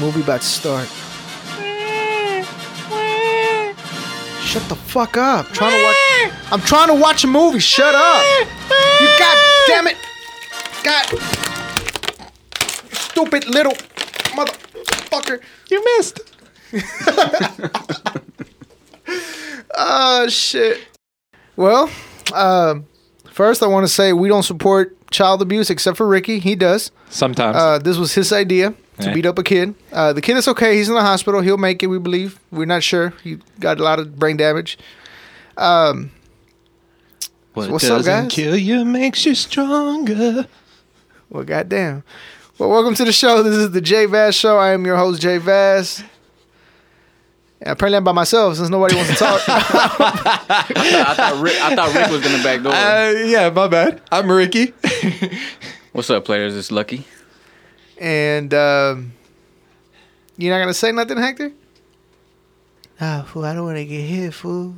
Movie about to start. Shut the fuck up. I'm trying to watch. I'm trying to watch a movie. Shut up. You god damn it. God. Stupid little motherfucker. You missed. Oh shit. Well, um, first I want to say we don't support child abuse except for Ricky. He does. Sometimes. Uh, this was his idea to Yeah. beat up a kid. Uh, the kid is okay. He's in the hospital. He'll make it. We believe. We're not sure. He got a lot of brain damage. Um, what what's up, doesn't guys? kill you makes you stronger. well, goddamn. Well, welcome to the show. This is the J Vaz Show. I am your host, J Vaz. And apparently, I'm by myself since nobody wants to talk. I thought Rick, I thought Rick was gonna back door. Uh, yeah, my bad. I'm Ricky. What's up, players? It's Lucky. And um, you're not gonna say nothing, Hector? Ah, fool, I don't want to get hit, fool.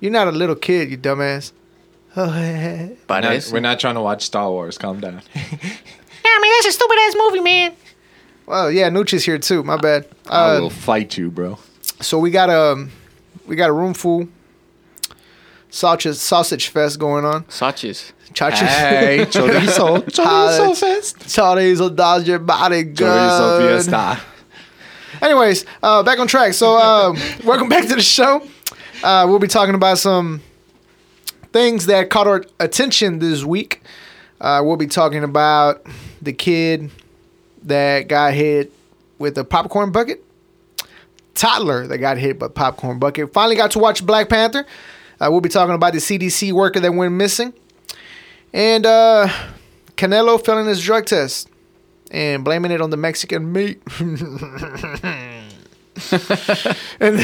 You're not a little kid, you dumbass. Oh, No, we're not trying to watch Star Wars. Calm down. Yeah, man, that's a stupid ass movie, man. well, yeah, Nucci's here too. My bad. I Uh, will fight you, bro. so we got um, we got a room full sausage sausage fest going on. Saches. Chachas. Hey, chorizo, chorizo fest. Chorizo does your body good. Chorizo fiesta. Anyways, uh, back on track. So, uh, welcome back to the show. Uh, we'll be talking about some things that caught our attention this week. Uh, we'll be talking about the kid that got hit with a popcorn bucket, toddler that got hit by popcorn bucket. Finally got to watch Black Panther. Uh, we'll be talking about the CDC worker that went missing, and uh, Canelo failing his drug test and blaming it on the Mexican meat. and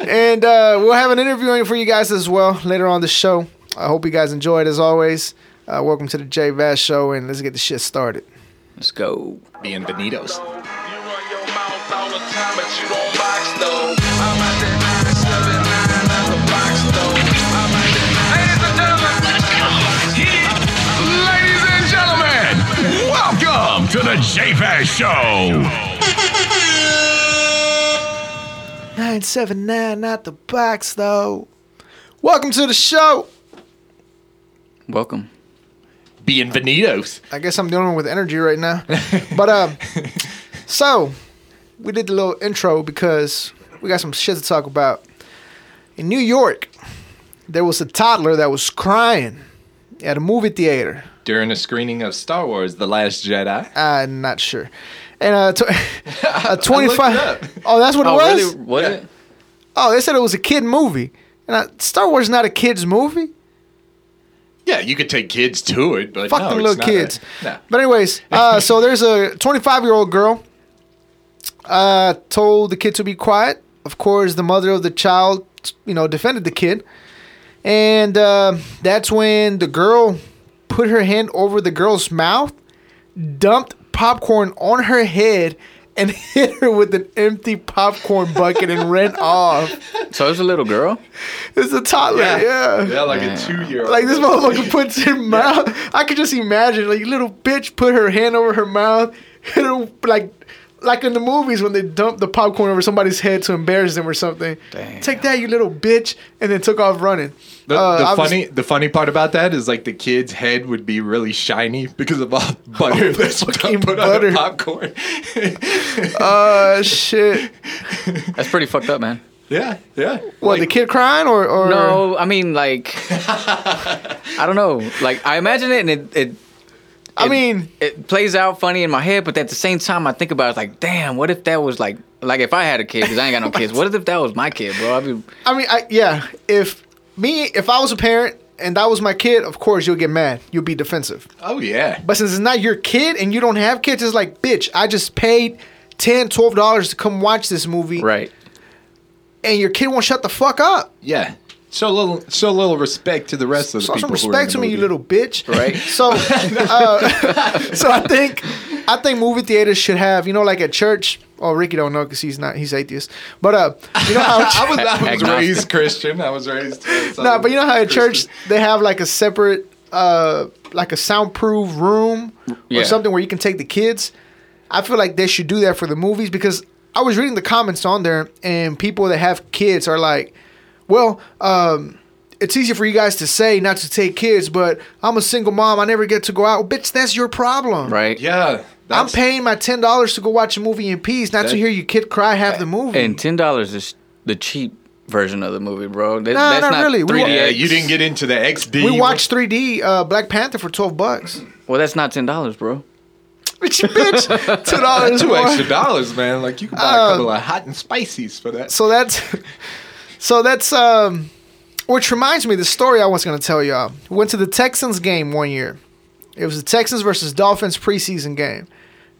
and uh, we'll have an interview for you guys as well later on the show. I hope you guys enjoyed as always. Uh, welcome to the J Vaz Show, and let's get the shit started. Let's go. Bienvenidos. You to the J Vaz Show. Nine seven nine, not the box though. Welcome to the show. Welcome. Bienvenidos. I guess I'm the only one with energy right now. but um, so we did the little intro because we got some shit to talk about. In New York, there was a toddler that was crying at a movie theater. During a screening of Star Wars: The Last Jedi. I'm not sure. And uh, tw- a up. 25. Oh, that's what it Oh, was. really? Was it? Oh, they said it was a kid movie. And uh, Star Wars is not a kid's movie. Yeah, you could take kids to it, but Fuck no, them it's little not kids. A, no. But anyways, uh, so there's a 25 year old girl. Uh, told the kid to be quiet. Of course, the mother of the child, you know, defended the kid, and uh, that's when the girl put her hand over the girl's mouth, dumped popcorn on her head, and hit her with an empty popcorn bucket and ran off. So it's a little girl. It's a toddler, yeah. Yeah, like Yeah. a two-year-old. Like this motherfucker puts her mouth. I could just imagine, like little bitch put her hand over her mouth, hit her like, like in the movies when they dump the popcorn over somebody's head to embarrass them or something. Damn. Take that, you little bitch, and then took off running. The, Uh, the I was- funny, the funny part about that is like the kid's head would be really shiny because of all the butter that's fucking put butter. on the popcorn. Uh, shit. That's pretty fucked up, man. yeah, yeah. What the kid crying or or No, I mean like, I don't know. Like I imagine it, and it, it I it- mean, it plays out funny in my head, but at the same time, I think about it, like, damn, what if that was like, like if I had a kid, because I ain't got no kids. What if that was my kid, bro? I'd be, I mean, I, yeah. If me, if I was a parent and that was my kid, of course you'll get mad. You'll be defensive. Oh yeah. But since it's not your kid and you don't have kids, it's like, bitch, I just paid 10 $12 to come watch this movie. right. And your kid won't shut the fuck up. Yeah. Show a little, show a little respect to the rest of the Show people. some who are in respect the to me, you little bitch. Right. So, uh, so I think, I think movie theaters should have, you know, like at church. Oh, Ricky don't know because he's not, he's atheist. But uh, you know how I was, I was raised Christian. I was raised. No, but you know how at church they have like a separate, uh, like a soundproof room Yeah. or something where you can take the kids. I feel like they should do that for the movies because I was reading the comments on there, and people that have kids are like, "Well, um, it's easy for you guys to say not to take kids, but I'm a single mom. I never get to go out. Bitch, that's your problem. Right. Yeah. I'm paying my ten dollars to go watch a movie in peace, not to hear your kid cry half the movie. And ten dollars is the cheap version of the movie, bro. That, Nah, that's not not really. We 3D. Yeah, you didn't get into the XD. we watched 3D uh, Black Panther for twelve bucks. Well, that's not ten dollars, bro. Bitch, bitch, two dollars. two extra dollars, man. Like you could buy Uh, a couple of hot and spices for that. So that's so that's um which reminds me the story I was gonna tell y'all. Went to the Texans game one year. It was the Texans versus Dolphins preseason game.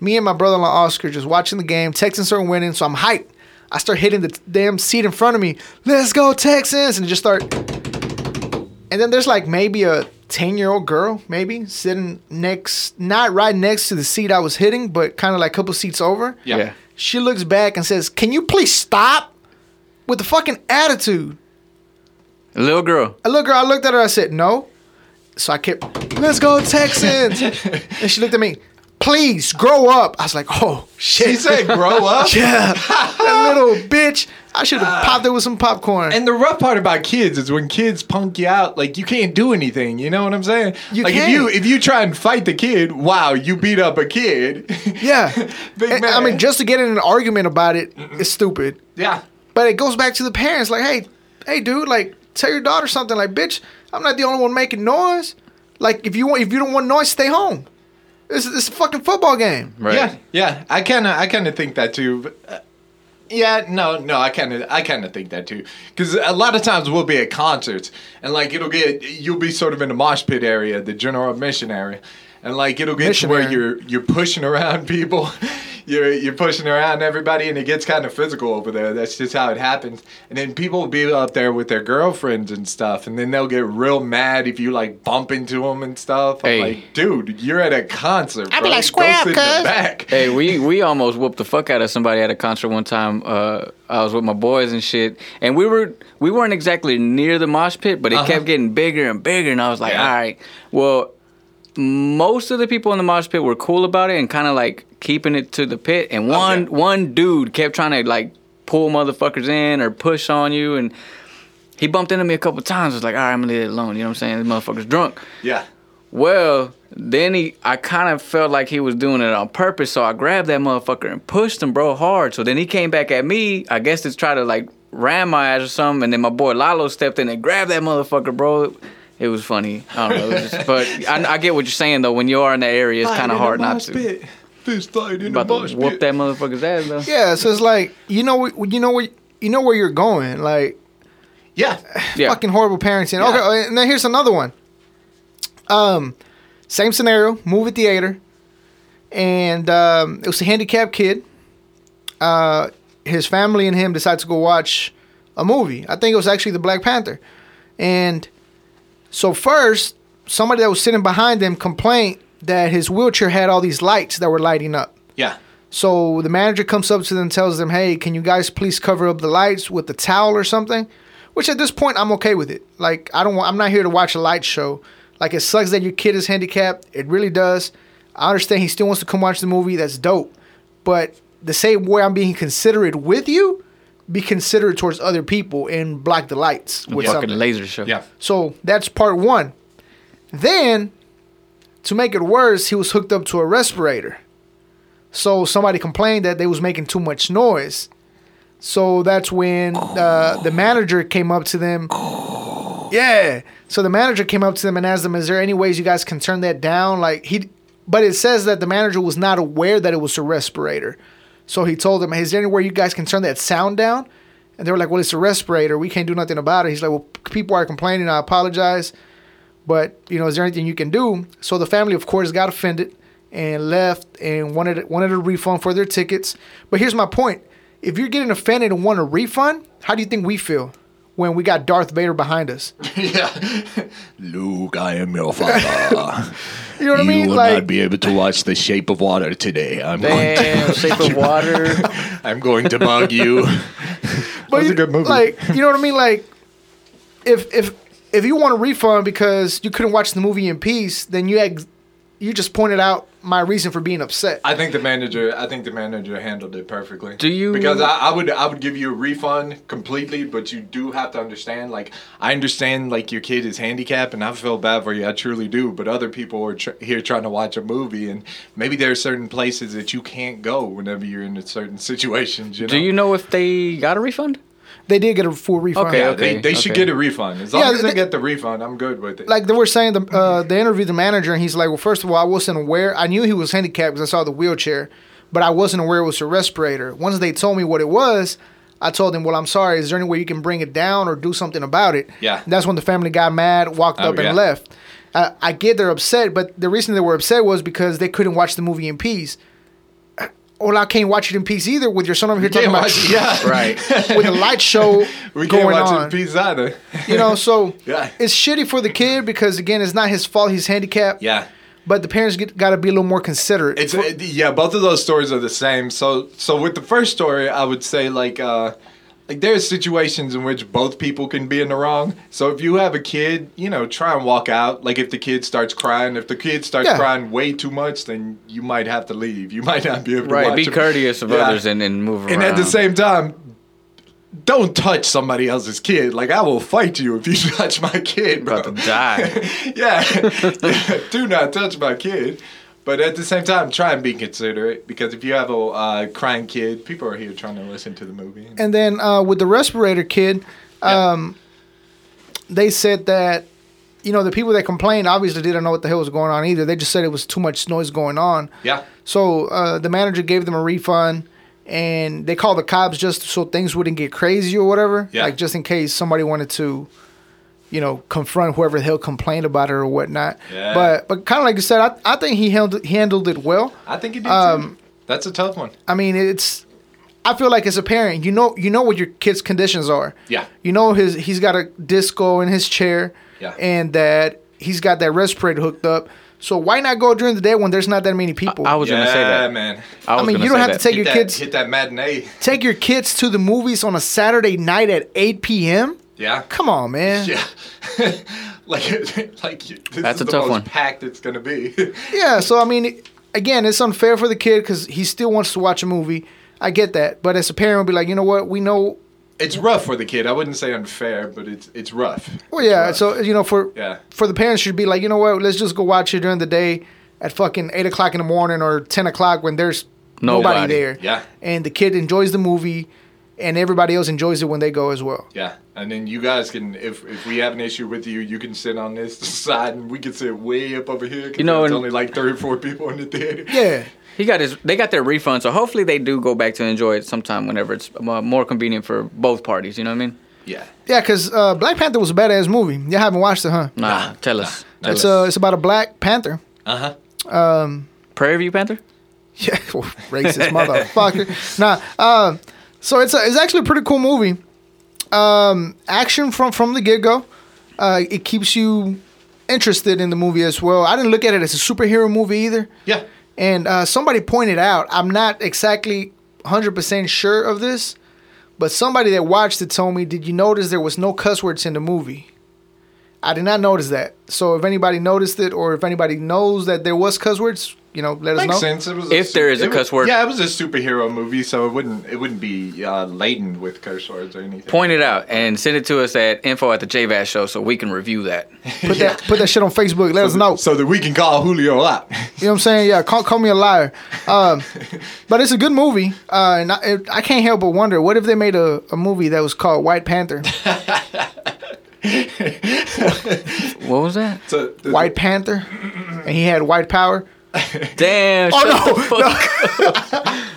Me and my brother-in-law Oscar just watching the game. Texans are winning, so I'm hyped. I start hitting the damn seat in front of me. Let's go Texans! And just start. And then there's like maybe a 10 year old girl, maybe sitting next, not right next to the seat I was hitting, but kind of like a couple seats over. Yeah. Yeah. She looks back and says, Can you please stop with the fucking attitude? A little girl. A little girl, I looked at her, I said, No. So I kept, Let's go, Texans. and she looked at me, Please grow up. I was like, Oh, shit. She said, "Grow up." yeah, that little bitch. I should have ah. popped her with some popcorn. And the rough part about kids is when kids punk you out, like you can't do anything. You know what I'm saying? You like can't. if you if you try and fight the kid, wow, you beat up a kid. yeah. Big And- man. I mean, just to get in an argument about it is stupid. yeah. But it goes back to the parents, like, hey, hey, dude, like, tell your daughter something, like, bitch, I'm not the only one making noise. Like, if you want, if you don't want noise, stay home. This is this a fucking football game. Right. Yeah, yeah. I kind of, I kind of think that too. But, uh, yeah, no, no. I kind of, I kind of think that too. Because a lot of times we'll be at concerts and like it'll get, you'll be sort of in the mosh pit area, the general admission area, and like it'll get to where you're you're pushing around people, you're you're pushing around everybody, and it gets kind of physical over there. That's just how it happens. And then people will be up there with their girlfriends and stuff, and then they'll get real mad if you like bump into them and stuff. I'm Hey. like, dude, you're at a concert. I'd be like, "Square Go up, sit in the cuz." back. Hey, we we almost whooped the fuck out of somebody at a concert one time. Uh, I was with my boys and shit, and we were we weren't exactly near the mosh pit, but it Uh-huh. kept getting bigger and bigger, and I was like, Yeah. all right, well, most of the people in the mosh pit were cool about it and kind of like keeping it to the pit, and oh, one Okay. one dude kept trying to like pull motherfuckers in or push on you, and he bumped into me a couple times. I was like, all right, I'm gonna leave it alone. You know what I'm saying? This motherfucker's drunk. Yeah. Well, then he, I kind of felt like he was doing it on purpose, so I grabbed that motherfucker and pushed him, bro, hard. So then he came back at me, I guess to try to like ram my ass or something, and then my boy Lalo stepped in and grabbed that motherfucker, bro. It was funny. I don't know, just, but I, I get what you're saying though. When you are in that area, it's kind of hard not to. Fist fight in About the to mosh whoop pit. that motherfucker's ass though. Yeah, so it's like you know, you know where you know where you're going. Like Yeah. Yeah. fucking horrible parenting. Yeah. Okay, and then here's another one. Um, same scenario, movie theater, and um, it was a handicapped kid. Uh, his family and him decided to go watch a movie. I think it was actually the Black Panther, and so first somebody that was sitting behind them complained that his wheelchair had all these lights that were lighting up. Yeah. So the manager comes up to them and tells them, "Hey, can you guys please cover up the lights with a towel or something?" Which at this point I'm okay with it. Like I don't want I'm not here to watch a light show. Like it sucks that your kid is handicapped. It really does. I understand he still wants to come watch the movie. That's dope. But the same way I'm being considerate with you, be considerate towards other people and block the lights with Fucking something. laser show. Yeah. So that's part one. Then, to make it worse, he was hooked up to a respirator. So somebody complained that they was making too much noise. So that's when uh, the manager came up to them. Yeah. So the manager came up to them and asked them, "Is there any ways you guys can turn that down?" Like he, but it says that the manager was not aware that it was a respirator. So he told them, "Is there anywhere you guys can turn that sound down?" And they were like, "Well, it's a respirator. We can't do nothing about it." He's like, "Well, people are complaining. I apologize, but you know, is there anything you can do?" So the family, of course, got offended and left and wanted wanted a refund for their tickets. But here's my point: if you're getting offended and want a refund, how do you think we feel when we got Darth Vader behind us? yeah. Luke, I am your father. You know what I you mean? will Like, not be able to watch The Shape of Water today. I'm going to, Damn, shape of water. I'm going to bug you. but was a good movie. Like, you know what I mean? Like, if if if you want a refund because you couldn't watch the movie in peace, then you ex- you just pointed out my reason for being upset. I think the manager. I think the manager handled it perfectly. Do you- Because I, I would. I would give you a refund completely, but you do have to understand. Like I understand, like your kid is handicapped, and I feel bad for you. I truly do. But other people are tr- here trying to watch a movie, and maybe there are certain places that you can't go whenever you're in a certain situations. You know? Do you know if they got a refund? They did get a full refund. Okay, Yeah, okay. they, they should okay. get a refund. As long Yeah, as they, they- get the refund, I'm good with it. like they were saying, the uh, they interviewed the manager, and he's like, "Well, first of all, I wasn't aware. I knew he was handicapped because I saw the wheelchair, but I wasn't aware it was a respirator. Once they told me what it was, I told him, "Well, I'm sorry. Is there any way you can bring it down or do something about it?" Yeah. That's when the family got mad, walked Oh, up, and left. Uh, I get they're upset, but the reason they were upset was because they couldn't watch the movie in peace. Well, I can't watch it in peace either with your son over here talking about watch it, yeah. Right. with a light show we can't going watch on. it in peace either. You know, so Yeah. it's shitty for the kid because again, it's not his fault. He's handicapped. Yeah. But the parents get, got to be a little more considerate. It's it- yeah, both of those stories are the same. So so with the first story, I would say like uh like there's situations in which both people can be in the wrong. So if you have a kid, you know, try and walk out. Like if the kid starts crying, if the kid starts Yeah. crying way too much, then you might have to leave. You might not be able to Right. watch Be him. courteous of Yeah. others and, and move around. And at the same time, don't touch somebody else's kid. Like I will fight you if you touch my kid, bro. About to die. yeah. Yeah, do not touch my kid. But at the same time, try and be considerate because if you have a uh, crying kid, people are here trying to listen to the movie. and then uh, with the respirator kid, Yeah. um, they said that you know the people that complained obviously didn't know what the hell was going on either. They just said it was too much noise going on. yeah, So uh, the manager gave them a refund, and they called the cops just so things wouldn't get crazy or whatever. Yeah. Like just in case somebody wanted to, you know, confront whoever the hell complained about it or whatnot. Yeah. But but kind of like you said, I, I think he handled handled it well. I think you did Um, too. That's a tough one. I mean, it's. I feel like as a parent, you know, you know what your kid's conditions are. Yeah. You know his he's got a disco in his chair. Yeah. And that he's got that respirator hooked up. So why not go during the day when there's not that many people? I was yeah, gonna say that. man. I, was I mean, you don't have that. to take hit your that, kids hit that matinee. take your kids to the movies on a Saturday night at 8 p.m. Yeah. Come on, man. Yeah. like, like this That's is a the tough most one. packed it's gonna be. Yeah, so I mean, again, it's unfair for the kid because he still wants to watch a movie. I get that, but as a parent, you'd be like, you know what? We know. it's rough for the kid. I wouldn't say unfair, but it's it's rough. Well, It's yeah. rough. So you know, for Yeah. for the parents, should be like, you know what? Let's just go watch it during the day at fucking eight o'clock in the morning or ten o'clock when there's nobody, Nobody. there. Yeah. And the kid enjoys the movie, and everybody else enjoys it when they go as well. Yeah, and then you guys can, if if we have an issue with you, you can sit on this side, and we can sit way up over here. 'cause You know, there's and- only like three or four people in the theater. Yeah. He got his. They got their refund, so hopefully they do go back to enjoy it sometime whenever it's uh, more convenient for both parties. You know what I mean? Yeah, Yeah, because uh, Black Panther was a badass movie. You haven't watched it, huh? Nah, tell us. Tell It's us. uh, it's about a Black Panther. uh huh. Um, Prairie View Panther. Yeah, racist motherfucker. Nah, uh, so it's a, it's actually a pretty cool movie. Um, action from from the get go. Uh, it keeps you interested in the movie as well. I didn't look at it as a superhero movie either. Yeah, And uh, somebody pointed out, I'm not exactly 100% sure of this, but somebody that watched it told me, Did you notice there was no cuss words in the movie? I did not notice that. So if anybody noticed it or if anybody knows that there was cuss words, you know, let us makes know. sense. It was If there is a was- cuss word. Yeah, it was a superhero movie, so it wouldn't it wouldn't be uh, laden with curse words or anything. Point it out and send it to us at info at the JVaz show so we can review that. Put that put that shit on Facebook. Let us know. so that we can call Julio out. You know what I'm saying? Yeah, call, call me a liar. Um, but it's a good movie, uh, and I, it, I can't help but wonder what if they made a, a movie that was called White Panther. What was that? So, the- White Panther, and he had white power. Damn. Oh shut no, the fuck up.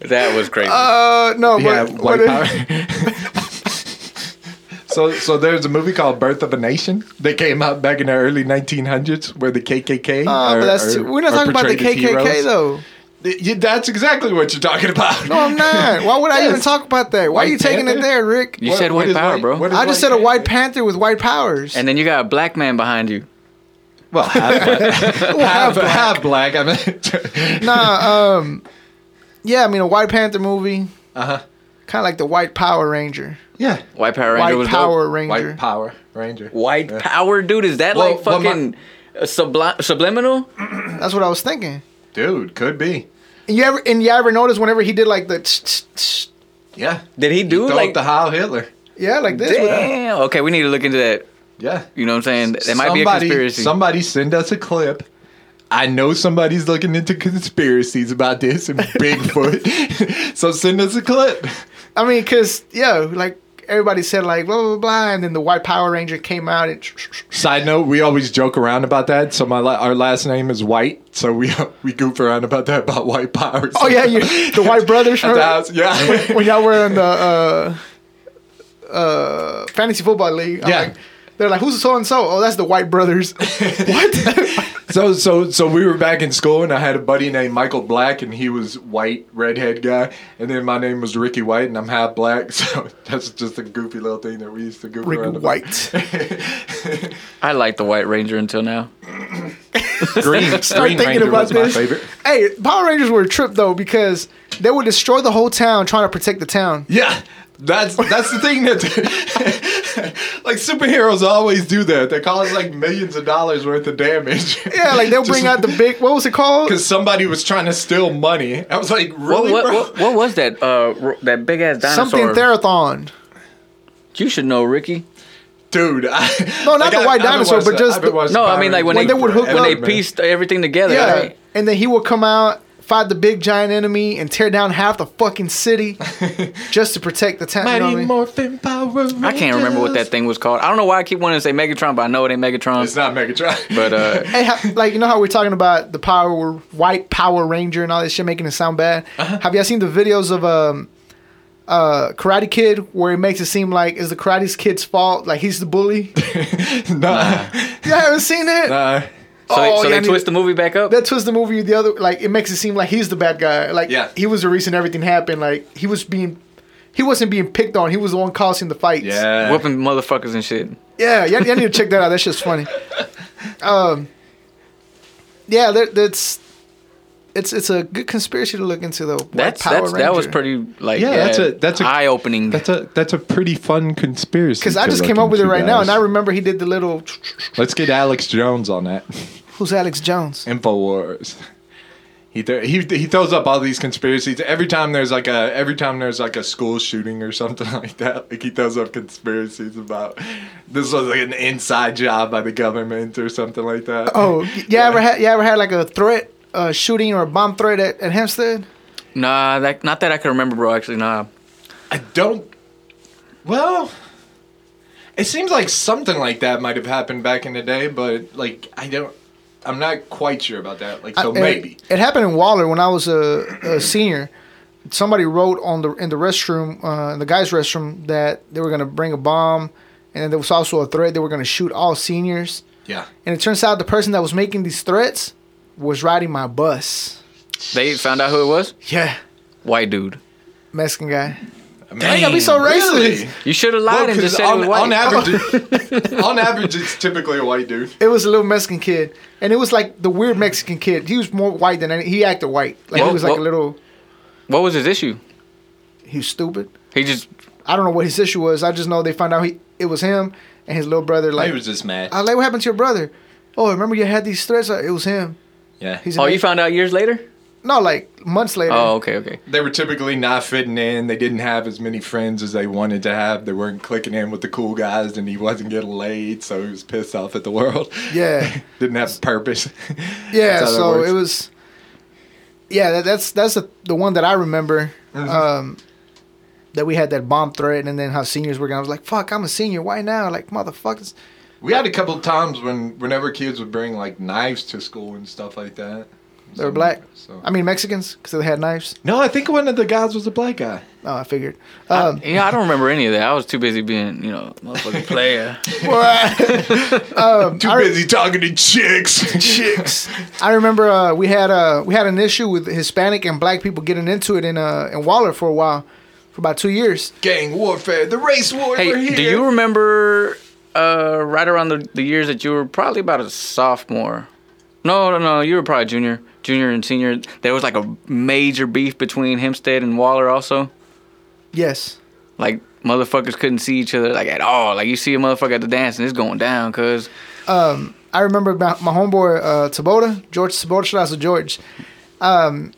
That was crazy. Uh, no, Yeah, but white what power. so, so there's a movie called Birth of a Nation that came out back in the early 1900s, where the KKK. Uh, are- but that's are- too, we're not talking about the KKK heroes. though. Yeah, that's exactly what you're talking about. No, I'm not. Why would I even talk about that? Why are White you taking it there, Rick? you said white is power, bro. I just said a White Panther with white powers. and then you got a black man behind you. Well, half black. half, half black. I mean, nah, um, yeah, I mean a White Panther movie, uh huh. kind of like the White Power Ranger. Yeah. White Power Ranger White Power dope. Ranger. White Power Ranger. White Power, dude. Is that Well, like well, my- fucking subli- subliminal? That's what I was thinking. Dude, could be. And you ever and you ever notice whenever he did like the tsh, tsh, tsh, Yeah. Did he do Throw like the Heil Hitler. yeah like this? Damn. Okay, we need to look into that. Yeah. You know what I'm saying? That might be a conspiracy. Somebody send us a clip. I know somebody's looking into conspiracies about this and Bigfoot. so send us a clip. I mean, cause yeah, like everybody said like blah blah blah, and then the White Power Ranger came out and. Side note: We always joke around about that. So my la- our last name is White, so we we goof around about that about white power. oh yeah, you, the White Brothers. At the house, yeah. when y'all were in the uh, uh, fantasy football league. I'm Yeah. like- they're like, who's so and so? Oh, that's the White Brothers. what? So so so we were back in school, and I had a buddy named Michael Black, and he was white, redhead guy, and then my name was Ricky White, and I'm half black, so that's just a goofy little thing that we used to goof Rick around about. White. I like the White Ranger until now. Green, Start Green thinking Ranger about was my this. favorite. Hey, Power Rangers were a trip though because they would destroy the whole town trying to protect the town. Yeah, that's that's the thing that like superheroes always do that. They cause like millions of dollars worth of damage. Yeah, like they'll bring out the big. What was it called? because somebody was trying to steal money. I was like, What, really, what, bro? what, what was that? Uh, that big ass dinosaur. Something Therathon. You should know, Ricky. Dude, I, No, not like, the I- white I haven't dinosaur, watched but just the- watched No, I mean like when When they, they would hook when up, they man. pieced everything together. Yeah, Right? and then he would come out, fight the big giant enemy, and tear down half the fucking city just to protect the town. You know I mean? Morphin Power I can't remember what that thing was called. I don't know why I keep wanting to say Megatron, but I know it ain't Megatron. It's not Megatron. But uh, Hey, ha- like you know how we're talking about the power white Power Ranger and all this shit, making it sound bad. Uh-huh. Have y'all seen the videos of um, uh, Karate Kid where it makes it seem like it's the Karate Kid's fault, like he's the bully? nah, you haven't seen it. nah. So they, Oh, so yeah, they need- twist the movie back up. That was the movie. The other, like, it makes it seem like he's the bad guy. Like, Yeah. he was the reason everything happened. Like, he was being, he wasn't being picked on. He was the one causing the fights. Yeah. Whooping motherfuckers and shit. Yeah, y'all, y'all need to check that out. That shit's funny. Um, yeah, that, that's it's it's a good conspiracy to look into though. White That's Power that's that was pretty like Yeah, that's a- that's a- eye opening. That's a that's a pretty fun conspiracy. because I just came up with it into, right now, and I remember he did the little. Let's get Alex Jones on that. Who's Alex Jones? Infowars. He, th- he he throws up all these conspiracies every time there's like a every time there's like a school shooting or something like that. Like he throws up conspiracies about this was like an inside job by the government or something like that. Oh, y- you ever had you ever had like a threat, a shooting or a bomb threat at, at Hempstead? nah, that not that I can remember, bro. Actually, nah. I don't. Well, it seems like something like that might have happened back in the day, but like I don't. I'm not quite sure about that. Like so I- maybe. it, it happened in Waller when I was a, a senior. Somebody wrote on the in the restroom, uh, in the guys' restroom, that they were gonna bring a bomb, and there was also a threat they were gonna shoot all seniors. yeah. And it turns out the person that was making these threats was riding my bus. They found out who it was. Yeah, White dude. Mexican guy. Dang, gotta be so racist. You should have lied Well, and 'cause just said on, it was white. on average, on average, it's typically a white dude. It was a little Mexican kid, and it was like the weird Mexican kid. He was more white than any. He acted white. Like he was like well- a little. what was his issue? He was stupid. He just I don't know what his issue was. I just know they found out he it was him and his little brother. Like he was just mad. I was like, what happened to your brother? Oh, remember you had these threats? It was him. Yeah, He's oh, you found out years later. No, like months later. Oh, okay, okay. they were typically not fitting in. They didn't have as many friends as they wanted to have. They weren't clicking in with the cool guys, and he wasn't getting laid, so he was pissed off at the world. Yeah, didn't have purpose. yeah. That's how that So works. it was. Yeah, that, that's that's the the one that I remember. Mm-hmm. Um, that we had that bomb threat, and then how seniors were gonna. I was like, "Fuck, I'm a senior. Why now? Like, motherfuckers." We had a couple of times when whenever kids would bring like knives to school and stuff like that. They were So- black. So. I mean Mexicans because they had knives. No, I think one of the guys was a black guy. Oh, I figured. Um, Yeah, I don't remember any of that. I was too busy being, you know, motherfucking player. um, Too I busy talking to chicks. chicks. I remember uh, we had uh, we had an issue with Hispanic and black people getting into it in uh, in Waller for a while, for about two years. Gang warfare, the race war. hey, here. do you remember uh, right around the, the years that you were probably about a sophomore? No, no, no. You were probably junior, junior and senior. There was like a major beef between Hempstead and Waller, also. Yes. Like motherfuckers couldn't see each other like at all. Like you see a motherfucker at the dance and it's going down, cause Um, I remember my, my homeboy uh, Taboda, George Taboda. Shout out to George. Um,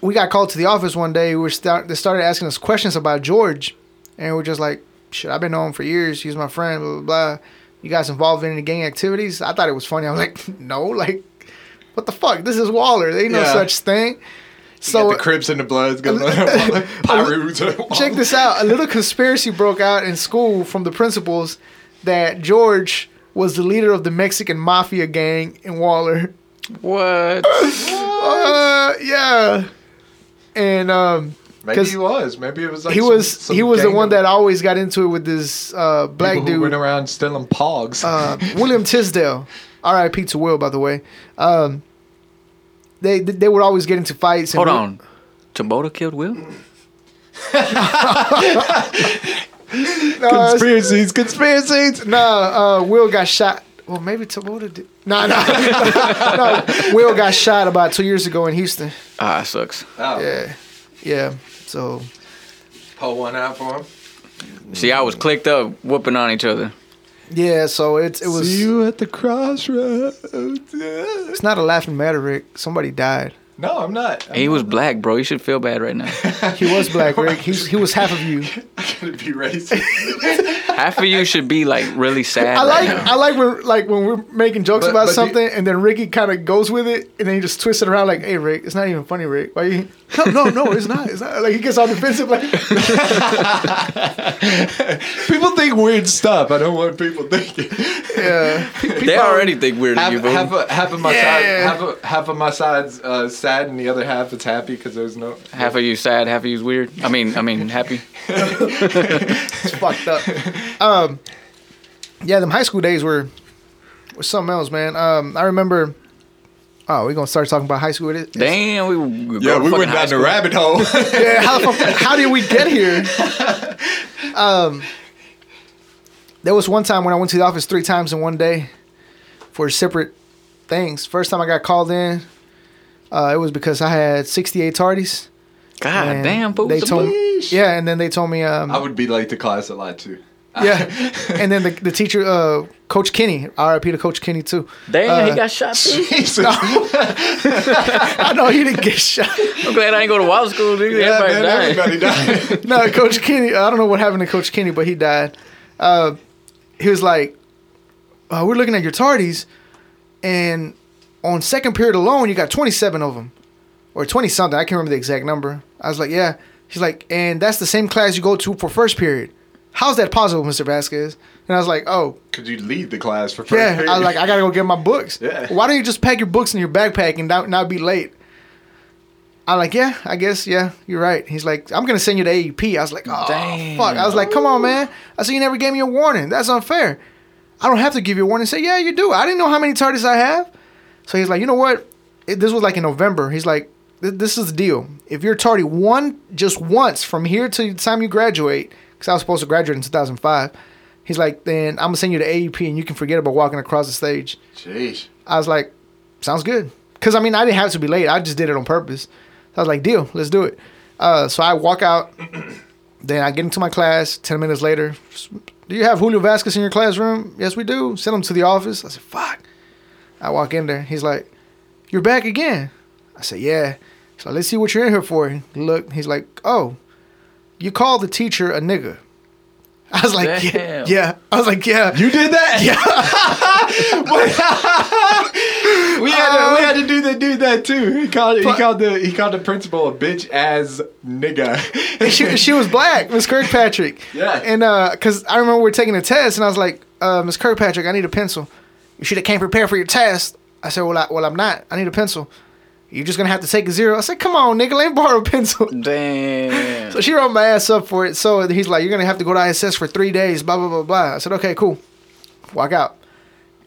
we got called to the office one day. We were start, they started asking us questions about George, and we're just like, "Shit, I've been knowing him for years. He's my friend." Blah blah blah. You guys involved in any gang activities? I thought it was funny. I was like, "No, like, what the fuck? This is Waller. There ain't no such thing." So So the Crips and the Bloods going on. Pyrus. check this out. A little conspiracy broke out in school from the principals that George was the leader of the Mexican mafia gang in Waller. What? Uh, yeah. And um, Maybe 'Cause he was. Maybe it was like he some- was some he was the one that always got into it with this uh, black who dude, went around stealing pogs. uh, William Tisdale. R.I.P. to Will, by the way. Um, they they would always get into fights. and Hold Will- on. Taboda killed Will? No, conspiracies, conspiracies. Nah, uh, Will got shot. Well, maybe Taboda did. Nah, nah. no, Will got shot about two years ago in Houston. Ah, it sucks. Oh, Yeah, yeah. So pull one out for him. See, I was clicked up, whooping on each other. Yeah, so it it was. See you at the crossroads. It's not a laughing matter, Rick. Somebody died. No, I'm not. I'm He was black, bro. You should feel bad right now. He was black, Rick. He he was half of you. gonna be racist. Half of you should be like really sad. I like right now. I like when like when we're making jokes But- about but the- something and then Ricky kind of goes with it and then he just twists it around like, "Hey, Rick, it's not even funny, Rick. Why you? No, no, no, it's not. It's not." Like he gets all defensive, like. people think weird stuff. I don't want people thinking. Yeah. people They already think weird of you, bro. half, of, half of my Yeah. side, half of, half of my side's uh, sad, and the other half is happy because there's no. Half of you sad, half of you's weird. I mean, I mean happy. It's fucked up. Um, yeah, them high school days were were something else, man. Um, I remember. Oh, we're gonna start talking about high school. It is- Damn, we Yeah, we went high down the rabbit hole. Yeah, how, how did we get here? Um, there was one time when I went to the office three times in one day for separate things. First time I got called in, uh, it was because I had 68 tardies. God and damn, fool. They told yeah, and then they told me, um, I would be late to class a lot too. yeah, and then the, the teacher, uh, Coach Kenny, RIP to Coach Kenny too. Damn, Uh, he got shot too. Jesus. I know he didn't get shot. I'm glad I ain't go to wild school, dude. Yeah, Everybody man, died. everybody died. no, Coach Kenny. I don't know what happened to Coach Kenny, but he died. Uh, he was like, uh, "We're looking at your tardies, and on second period alone, you got 27 of them, or 20 something. I can't remember the exact number." I was like, "Yeah." He's like, "And that's the same class you go to for first period. How's that possible, Mr. Vasquez?" And I was like, "Oh, Could you leave the class for first yeah." period? I was like, "I gotta go get my books. Yeah. Why don't you just pack your books in your backpack and not, not be late?" I'm like, yeah, I guess, yeah, you're right. He's like, I'm gonna send you to AEP. I was like, oh Damn. fuck. I was like, come on, man. I said you never gave me a warning. That's unfair. I don't have to give you a warning. Say, yeah, you do. I didn't know how many tardies I have. So he's like, you know what? It, this was like in November. He's like, this is the deal. If you're tardy one just once from here to the time you graduate, because I was supposed to graduate in 2005. He's like, then I'm gonna send you to AEP and you can forget about walking across the stage. Jeez. I was like, sounds good. Because, I mean, I didn't have to be late. I just did it on purpose. I was like, deal, let's do it. Uh, so I walk out. Then I get into my class. 10 minutes later, do you have Julio Vasquez in your classroom? Yes, we do. Send him to the office. I said, fuck. I walk in there. He's like, you're back again. I said, yeah. So let's see what you're in here for. He Look, he's like, oh, you called the teacher a nigga. I was like, yeah, Damn. yeah. I was like, yeah. You did that? Yeah. we had to, we had to do that do that too. He called he called the he called the principal a bitch ass nigga. she, she was black, Miss Kirkpatrick. Yeah. And uh, cause I remember we were taking a test, and I was like, uh, Miss Kirkpatrick, I need a pencil. You should have came prepared for your test. I said, well, I, well, I'm not. I need a pencil. You're just gonna have to take a zero. I said, come on, nigga, let me borrow a pencil. Damn. So she wrote my ass up for it. So he's like, you're gonna have to go to ISS for three days. Blah blah blah blah. I said, okay, cool. Walk out.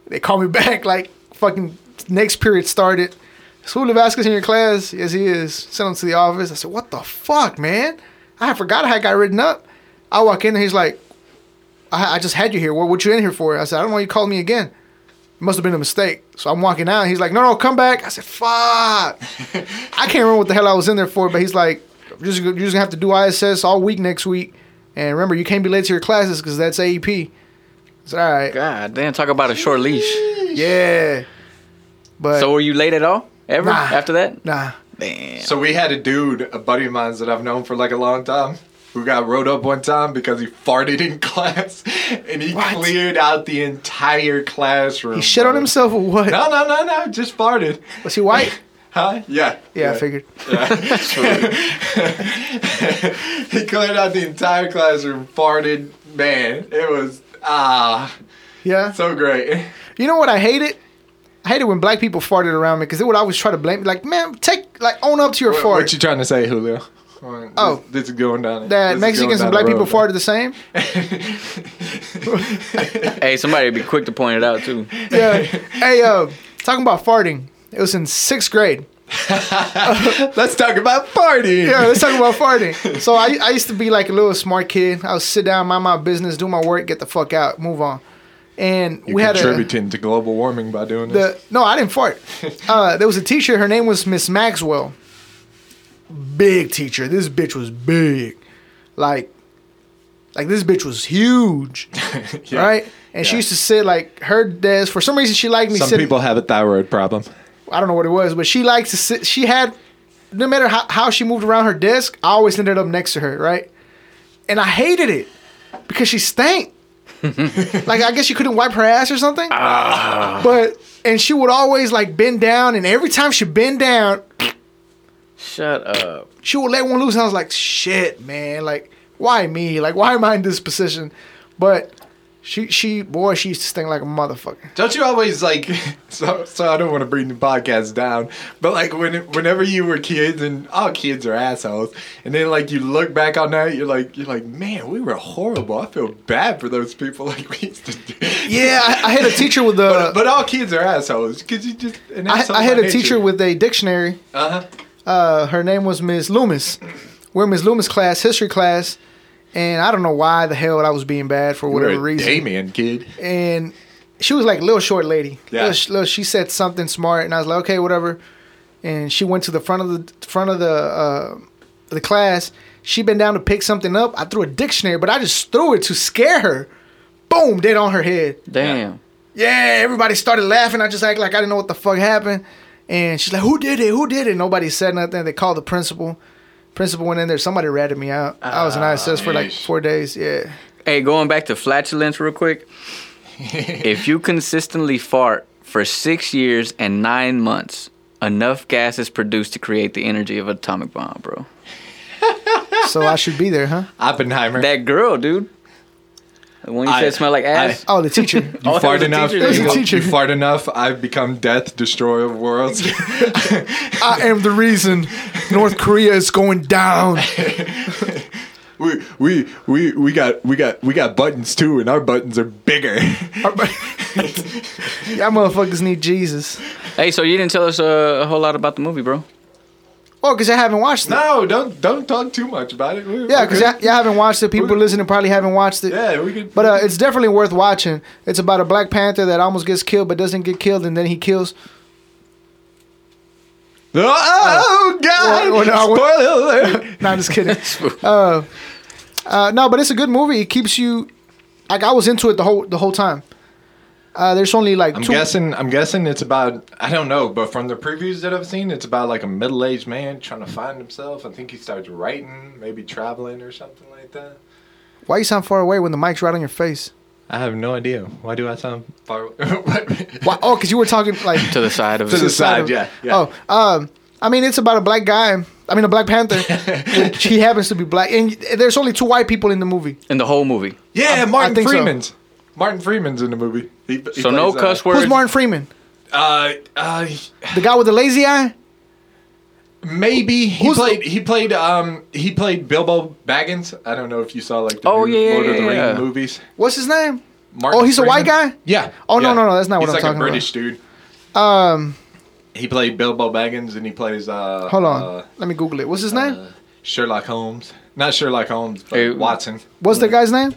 They call me back like fucking next period started. Is Julio Vasquez in your class? Yes, he is. Sent him to the office. I said, what the fuck, man? I forgot how I got written up. I walk in and he's like, I, I just had you here. What, what you in here for? I said, I don't know. why You called me again. It must have been a mistake. So I'm walking out. He's like, no, no, come back. I said, fuck. I can't remember what the hell I was in there for, but he's like, you're just, you're just gonna have to do ISS all week next week. And remember, you can't be late to your classes because that's AEP. I said, all right. God damn, talk about a short leash. Yeah. But So were you late at all? Ever Nah. after that? nah. Damn. So we had a dude, a buddy of mine that I've known for like a long time, who got wrote up one time because he farted in class, and he What? cleared out the entire classroom. He shit on himself or what? No, no, no, no, just farted. Was he white? Huh? Yeah. Yeah, I figured. he cleared out the entire classroom, farted. Man, it was ah Yeah. so great. You know what I hated? I hated when black people farted around me because they would always try to blame me. Like, man, take like own up to your What, fart. what you trying to say, Julio? Oh. this, this is going down. that this Mexicans going and black people the farted the same. Hey, somebody be quick to point it out too. Yeah. hey, uh, talking about farting. It was in sixth grade. Let's talk about farting. Yeah, let's talk about farting. So I, I used to be like a little smart kid. I would sit down, mind my business, do my work, get the fuck out, move on. And You're we had a contributing to global warming by doing this. the no, I didn't fart. Uh, there was a teacher. Her name was Miss Maxwell. Big teacher. This bitch was big, like, like this bitch was huge, Yeah. right? And she used to sit like her desk. For some reason, she liked me Some sitting. people have a thyroid problem. I don't know what it was, but she liked to sit. She had, no matter how, how she moved around her desk, I always ended up next to her, right? And I hated it because she stank. like I guess she couldn't wipe her ass or something. Ah. But and she would always like bend down, and every time she bend down, Shut up. she would let one loose. And I was like, shit, man. Like, why me? Like, why am I in this position? But she, she, boy, she used to stink like a motherfucker. Don't you always like? So, so I don't want to bring the podcast down, but like when, whenever you were kids, and all kids are assholes, and then like you look back on that, you're like, you're like, man, we were horrible. I feel bad for those people. Like we used to. Do. Yeah, I, I had a teacher with a, But, but all kids are assholes because you just. An I, I had by a teacher with a dictionary. Uh huh. Uh, her name was Miss Loomis. We're Miss Loomis class, history class, and I don't know why the hell I was being bad for whatever reason. Damien kid. And she was like a little short lady. Yeah. Little- little- she said something smart, and I was like, okay, whatever. And she went to the front of the front of the uh, the class. She bent down to pick something up. I threw a dictionary, but I just threw it to scare her. Boom, dead on her head. Damn. Yeah, everybody started laughing. I just act like I didn't know what the fuck happened. And she's like, "Who did it? Who did it?" Nobody said nothing. They called the principal. Principal went in there. Somebody ratted me out. I was in ah, ISS for like four days. Yeah. Hey, going back to flatulence real quick. if you consistently fart for six years and nine months, enough gas is produced to create the energy of an atomic bomb, bro. So I should be there, huh? Oppenheimer. That girl, dude. The one you I- said smelled like ass. Oh, the teacher. You Oh, fart that was enough. teacher. That was you, teacher. you fart enough. I've become death, destroyer of worlds. I am the reason North Korea is going down. we, we we we got we got we got buttons too, and our buttons are bigger. Y'all motherfuckers need Jesus. hey, so you didn't tell us uh, a whole lot about the movie, bro. Oh, because I haven't watched it. no, don't don't talk too much about it. We- Yeah, because y'all haven't watched it. People listening probably haven't watched it. yeah, we could. But uh, it's definitely worth watching. It's about a Black Panther that almost gets killed but doesn't get killed, and then he kills. oh, God! Well, well, no, Spoiler! No, I'm just kidding. uh, uh, no, but it's a good movie. It keeps you like I was into it the whole the whole time. Uh, there's only like I'm two. guessing. I'm guessing it's about. I don't know, but from the previews that I've seen, it's about like a middle-aged man trying to find himself. I think he starts writing, maybe traveling or something like that. Why you sound far away when the mic's right on your face? I have no idea. Why do I sound far? what? Why? Oh, because you were talking like To the side of To the it. side, of- yeah, yeah. Oh, um, I mean, it's about a black guy. I mean, a Black Panther. which he happens to be black, and there's only two white people in the movie. in the whole movie. Yeah, I Martin think so. Freeman's. Martin Freeman's in the movie. He, he So no plays, uh, cuss words. Who's Martin Freeman? Uh, uh, The guy with the lazy eye? maybe he Who's the- played. He played. Um, he played Bilbo Baggins. I don't know if you saw like the Oh, new yeah, Lord of the yeah, Ring yeah. movies. What's his name? Martin Oh, he's a white Freeman. guy? Yeah. Oh, no, yeah. no, no, that's not what he's I'm like talking a British dude. Um, He played Bilbo Baggins, and he plays. Uh, hold on. uh, Let me Google it. What's his name? uh, Sherlock Holmes. Not Sherlock Holmes, but Hey, Watson. What's the guy's name?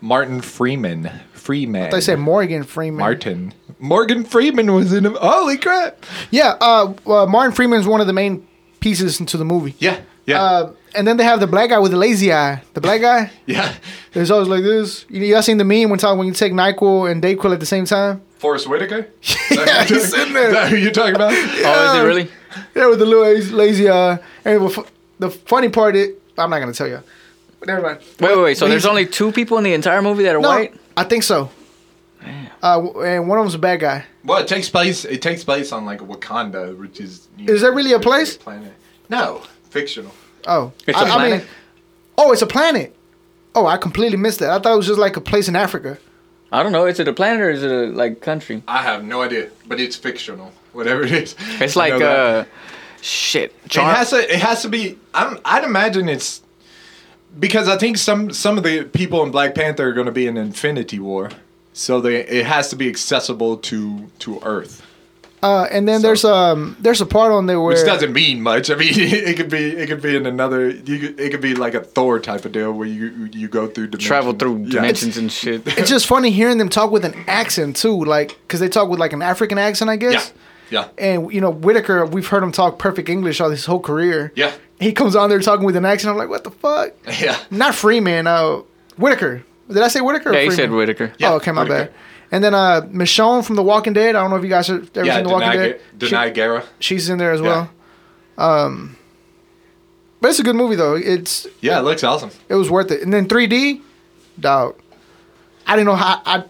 Martin Freeman. Freeman. They said Morgan Freeman. Martin. Morgan Freeman was in him. Holy crap! Yeah, uh, uh, Martin Freeman is one of the main pieces into the movie. Yeah. Yeah. Uh, and then they have the black guy with the lazy eye. The black guy. yeah. There's always like this. You y'all seen the meme when talking when you take Nyquil and Dayquil at the same time? Forest Whitaker? Yeah, he's sitting Is there. that who you're talking about? Oh, is it really? Yeah, with the little lazy, lazy eye. And the funny part is, I'm not gonna tell you. Never mind. Wait, wait, wait. So there's only two people in the entire movie that are no, white? I think so. Uh, and one of them's a bad guy. Well, it takes place. It takes place on like Wakanda, which is. you Is that really a place? Planet. No, fictional. Oh, It's I a planet? mean, oh, it's a planet. Oh, I completely missed that. I thought it was just like a place in Africa. I don't know. Is it a planet or is it a like country? I have no idea, but it's fictional. Whatever it is. It's I like know uh, shit. It has to. It has to be. I'm, I'd imagine it's because I think some some of the people in Black Panther are going to be in Infinity War, so they it has to be accessible to to Earth, Uh, and then So- there's um there's a part on there where which doesn't mean much. I mean, it could be it could be in another. You could, it could be like a Thor type of deal where you you go through dimensions. travel through Yeah. dimensions and shit. it's just funny hearing them talk with an accent too, like because they talk with like an African accent, I guess. Yeah, guess. yeah, And you know Whitaker, we've heard him talk perfect English all his whole career. yeah, He comes on there talking with an accent. I'm like, what the fuck? yeah. Not Freeman. Uh, Whitaker. Did I say Whitaker? or Yeah, he Freeman? said Whitaker. Yeah, oh, okay, my Whitaker. bad. And then uh, Michonne from The Walking Dead. I don't know if you guys have ever Yeah, seen The Walking Danai, Dead. Ga- Danai Gurira. She, she's in there as Yeah. well. Um, but it's a good movie though. It's Yeah, it looks awesome. it was worth it. And then 3D, dog. I didn't know how I.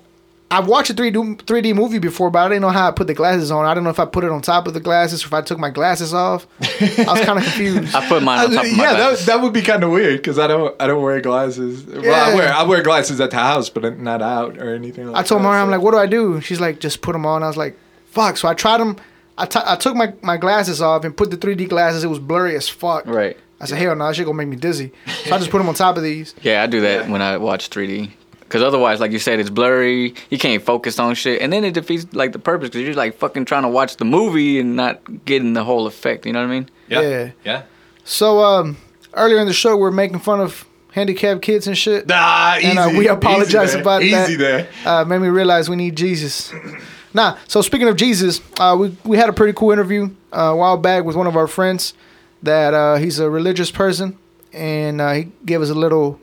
I've watched a 3D 3D movie before, but I didn't know how I put the glasses on. I don't know if I put it on top of the glasses or if I took my glasses off. I was kind of confused. I put mine on top of my yeah, that, glasses. that would be kind of weird because I don't I don't wear glasses. Well, I wear I wear glasses at the house, but not out or anything. Like I told that, Mara, I'm like, what do I do? She's like, just put them on. I was like, fuck. So I tried them. I, t- I took my, my glasses off and put the 3D glasses. It was blurry as fuck. Right. I said, hell no, that shit gonna make me dizzy. So I just put them on top of these. Yeah, I do that Yeah. when I watch 3D. Because otherwise, like you said, it's blurry. You can't focus on shit, and then it defeats like the purpose. Because you're like fucking trying to watch the movie and not getting the whole effect. You know what I mean? yeah, Yeah. yeah. So um, earlier in the show, we are making fun of handicapped kids and shit. Nah, easy. And, uh, we apologize easy there, about that. Easy there. uh, made me realize we need Jesus. Nah, so speaking of Jesus, uh, we we had a pretty cool interview uh, a while back with one of our friends that uh, he's a religious person, and uh, he gave us a little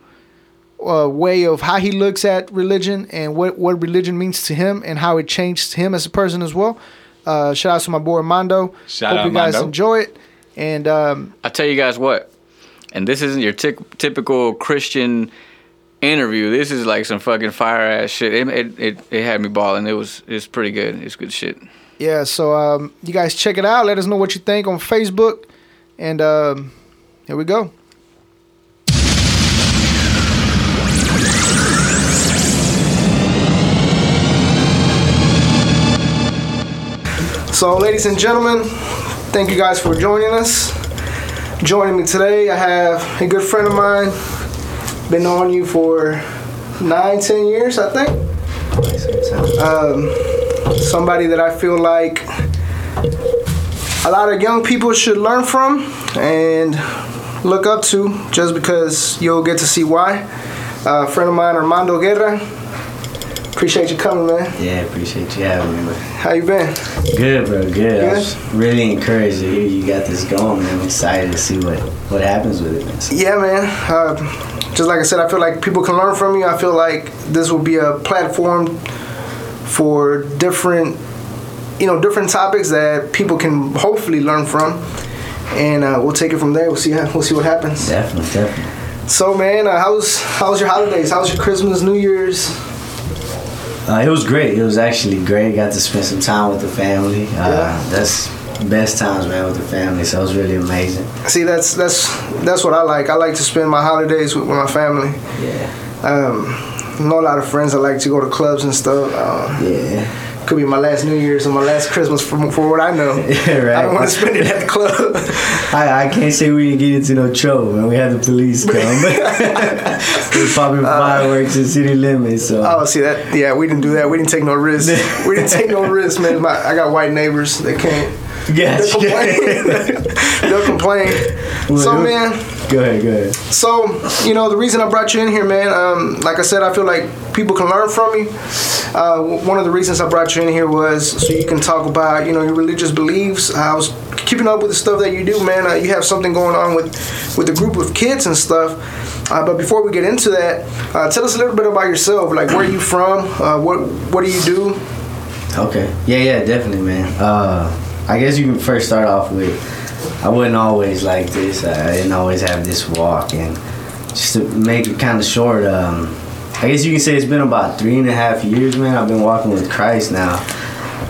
uh, way of how he looks at religion and what what religion means to him and how it changed him as a person as well. Uh, shout out to my boy Armando. Shout Hope out, you guys Armando. enjoy it. And um, I tell you guys what, and this isn't your tic- typical Christian interview. This is like some fucking fire ass shit. It it, it, it had me balling. It was it's pretty good. It's good shit. yeah, so um, you guys check it out. Let us know what you think on Facebook. And um, here we go. So, ladies and gentlemen, thank you guys for joining us. Joining me today, I have a good friend of mine. Been on you for nine, ten years, I think. Um, somebody that I feel like a lot of young people should learn from and look up to just because you'll get to see why. Uh, a friend of mine, Armando Guerra. Appreciate you coming, man. Yeah, appreciate you having me. man. How you been? Good, bro. Good. Good? I was really encouraged to hear you got this going, man. I'm excited to see what what happens with it. Man. Yeah, man. Uh, just like I said, I feel like people can learn from you. I feel like this will be a platform for different, you know, different topics that people can hopefully learn from, and uh, we'll take it from there. We'll see how we'll see what happens. definitely, definitely. So, man, uh, how's how's your holidays? How's your Christmas, New Year's? Uh, it was great. It was actually great. Got to spend some time with the family. Uh, That's best times, man, with the family. So it was really amazing. See, that's that's that's what I like. I like to spend my holidays with, with my family. Yeah, Um, I know a lot of friends that like to go to clubs and stuff. Uh, yeah, could be my last New Year's or my last Christmas for, for what I know. yeah. Right. I don't want to spend it at the club. I, I can't say we didn't get into no trouble, man. We had the police come. we popping uh, fireworks in city limits. So oh, see that? Yeah, we didn't do that. We didn't take no risks. we didn't take no risks, man. My, I got white neighbors. They can't. Yes. They'll complain. They'll complain. So, Well, man. Go ahead, go ahead. So, you know, the reason I brought you in here, man, um, like I said, I feel like people can learn from you. Uh, one of the reasons I brought you in here was so you can talk about, you know, your religious beliefs. I was keeping up with the stuff that you do, man. Uh, you have something going on with with a group of kids and stuff. Uh, but before we get into that, uh, tell us a little bit about yourself. Like, where are you from? Uh, what what do you do? Okay. Yeah, yeah, definitely, man. Uh, I guess you can first start off with I wasn't always like this. I didn't always have this walk, and just to make it kind of short, um, I guess you can say it's been about three and a half years, man. I've been walking with Christ now.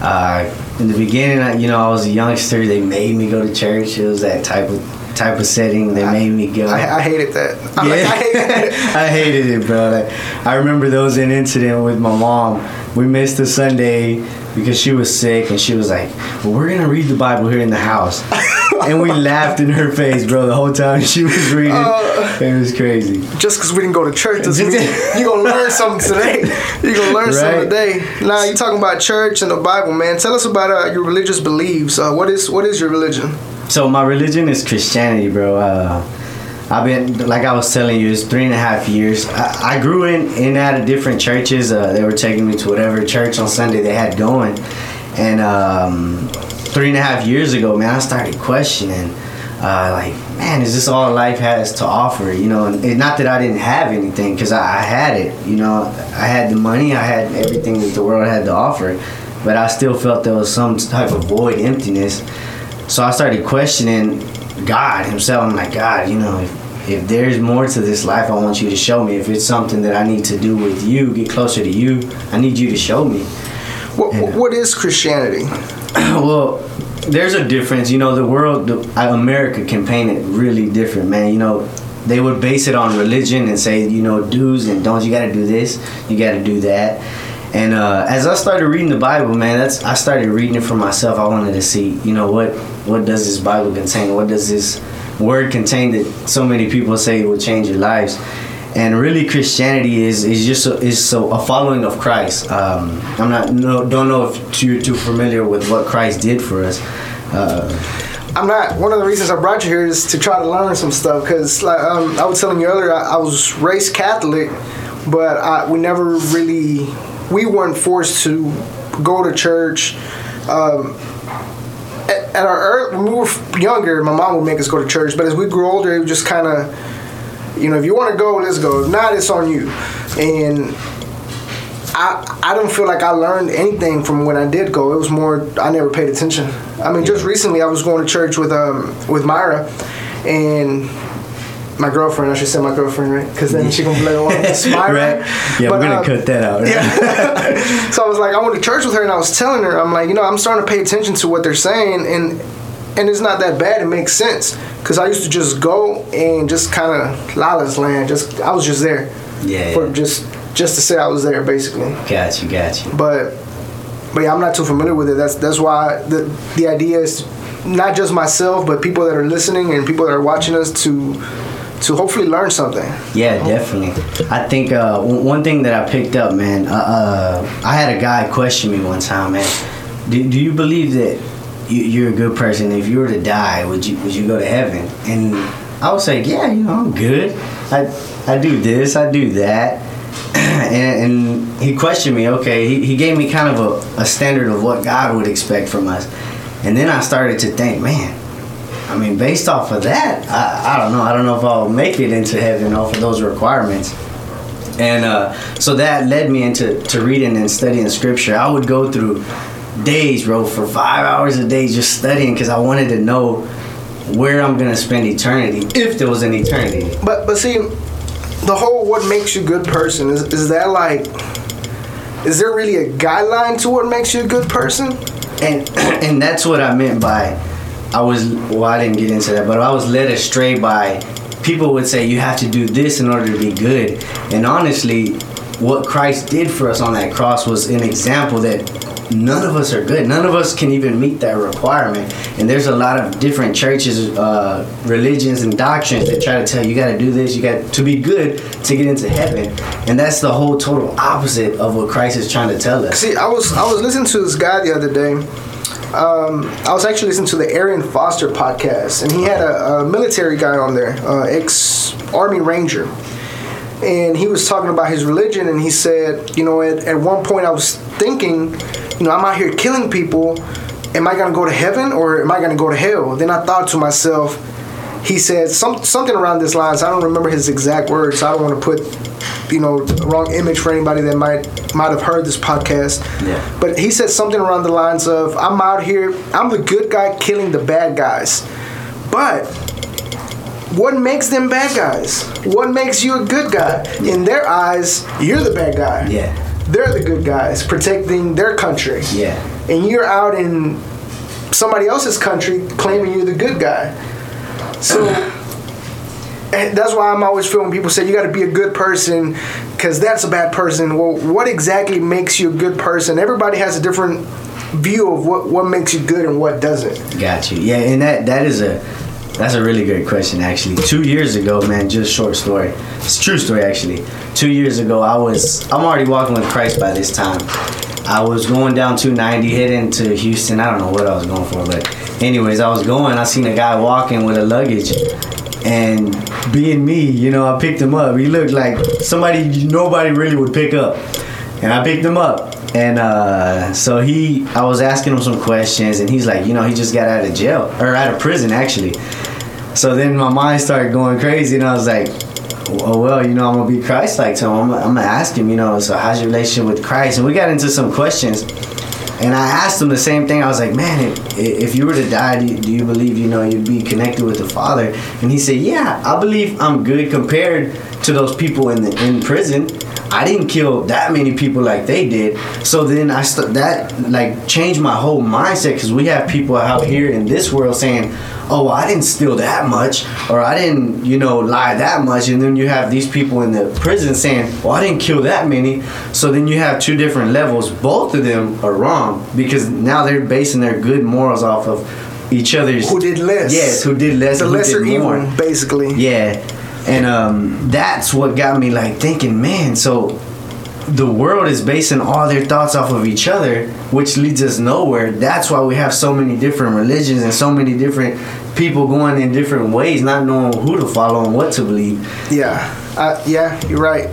Uh, in the beginning, I, you know, I was a youngster. They made me go to church. It was that type of type of setting. They made me go. I, I hated that. I'm like, I hated that. I hated it, bro. Like, I remember there was an incident with my mom. We missed a Sunday because she was sick, and she was like, "Well, we're gonna read the Bible here in the house," and we laughed in her face, bro, the whole time she was reading. Uh, it was crazy. Just because we didn't go to church doesn't mean you're gonna learn something today. You're gonna learn something today. Now you're talking about church and the Bible, man. Tell us about uh, your religious beliefs. Uh, what is what is your religion? So my religion is Christianity, bro. Uh, I've been, like I was telling you, it's three and a half years. I, I grew in in out of different churches. Uh, they were taking me to whatever church on Sunday they had going, and um, three and a half years ago, man, I started questioning. Uh, like, man, is this all life has to offer? You know, and not that I didn't have anything, because I, I had it. You know, I had the money, I had everything that the world had to offer, but I still felt there was some type of void, emptiness. So I started questioning God Himself. I'm like, God, you know, if, if there's more to this life, I want you to show me. If it's something that I need to do with you, get closer to you, I need you to show me. What Yeah. what is Christianity? well, there's a difference. You know, the world, the, uh, America can paint it really different, man. You know, they would base it on religion and say, you know, do's and don'ts. You got to do this, you got to do that. And uh, as I started reading the Bible, man, that's I started reading it for myself. I wanted to see, you know, what what does this Bible contain? What does this word contained that so many people say it will change your lives? And really, Christianity is is just a, is so a following of Christ. Um, I'm not no, don't know if you're too familiar with what Christ did for us. Uh, I'm not. One of the reasons I brought you here is to try to learn some stuff. Cause like um, I was telling you earlier, I, I was raised Catholic, but I, we never really we weren't forced to go to church. Um, at, at our when we were younger, my mom would make us go to church. But as we grew older, it was just kind of, you know, if you want to go, let's go. If not, it's on you. And I I don't feel like I learned anything from when I did go. It was more I never paid attention. I mean, just recently I was going to church with um with Myra, and my girlfriend. I should say my girlfriend, right? Because then she gonna be like, "Oh, it's Myra." right? Yeah, But, we're gonna um, cut that out. right? yeah. so I was like, I went to church with her, and I was telling her, I'm like, you know, I'm starting to pay attention to what they're saying, and and it's not that bad. It makes sense because I used to just go and just kind of lawless land. Just I was just there Yeah, for yeah. just just to say I was there, basically. got you, got you. But but yeah, I'm not too familiar with it. That's that's why the the idea is not just myself, but people that are listening and people that are watching us to to hopefully learn something. Yeah, definitely. I think uh, one one thing that I picked up, man. Uh, uh, I had a guy question me one time, man. Do, do you believe that you, you're a good person? If you were to die, would you would you go to heaven? And I was like, yeah, you know, I'm good. I I do this, I do that. and, and he questioned me. Okay, he, he gave me kind of a, a standard of what God would expect from us. And then I started to think, man, I mean, based off of that, I, I don't know. I don't know if I'll make it into heaven off of those requirements. And uh, so that led me into to reading and studying scripture. I would go through days, bro, for five hours a day just studying because I wanted to know where I'm gonna spend eternity, if there was an eternity. But but see, the whole what makes you a good person is is that like is there really a guideline to what makes you a good person? and and that's what I meant by I was well I didn't get into that but I was led astray by people would say you have to do this in order to be good. And honestly what Christ did for us on that cross was an example that none of us are good. None of us can even meet that requirement. And there's a lot of different churches uh, religions and doctrines that try to tell you you got to do this you got to be good to get into heaven. And that's the whole total opposite of what Christ is trying to tell us. See, I was I was listening to this guy the other day. Um, I was actually listening to the Aaron Foster podcast, and he had a, a military guy on there, uh, ex Army Ranger, and he was talking about his religion, and he said, you know, at, at one point I was thinking, you know, I'm out here killing people, am I gonna go to heaven or am I gonna go to hell? Then I thought to myself, he said some something around this lines. I don't remember his exact words. So I don't want to put, you know, the wrong image for anybody that might might have heard this podcast. Yeah. But he said something around the lines of, "I'm out here. I'm the good guy killing the bad guys." But what makes them bad guys? What makes you a good guy? In their eyes, you're the bad guy. Yeah. They're the good guys protecting their country. Yeah. And you're out in somebody else's country claiming you're the good guy. So and that's why I'm always feeling people say you got to be a good person because that's a bad person. Well, what exactly makes you a good person? Everybody has a different view of what, what makes you good and what doesn't. Got you. Yeah, and that that is a that's a really great question actually. Two years ago, man, just short story. It's a true story actually. Two years ago, I was I'm already walking with Christ by this time. I was going down 290, heading to Houston. I don't know what I was going for, but anyways, I was going. I seen a guy walking with a luggage, and being me, you know, I picked him up. He looked like somebody nobody really would pick up, and I picked him up. And uh, so he, I was asking him some questions, and he's like, you know, he just got out of jail or out of prison actually. So then my mind started going crazy, and I was like, oh well, you know, I'm gonna be Christ-like to him. I'm, I'm gonna ask him, you know, so how's your relationship with Christ? And we got into some questions, and I asked him the same thing. I was like, man, if, if you were to die, do you, do you believe, you know, you'd be connected with the Father? And he said, yeah, I believe I'm good compared to those people in the in prison. I didn't kill that many people like they did. So then I st- that like changed my whole mindset because we have people out here in this world saying, "Oh, well, I didn't steal that much," or "I didn't, you know, lie that much," and then you have these people in the prison saying, "Well, I didn't kill that many." So then you have two different levels. Both of them are wrong because now they're basing their good morals off of each other's. Who did less? Yes, who did less? The lesser evil, basically. Yeah, and um, that's what got me like thinking, man. So the world is basing all their thoughts off of each other, which leads us nowhere. That's why we have so many different religions and so many different people going in different ways, not knowing who to follow and what to believe. Yeah, uh, yeah, you're right.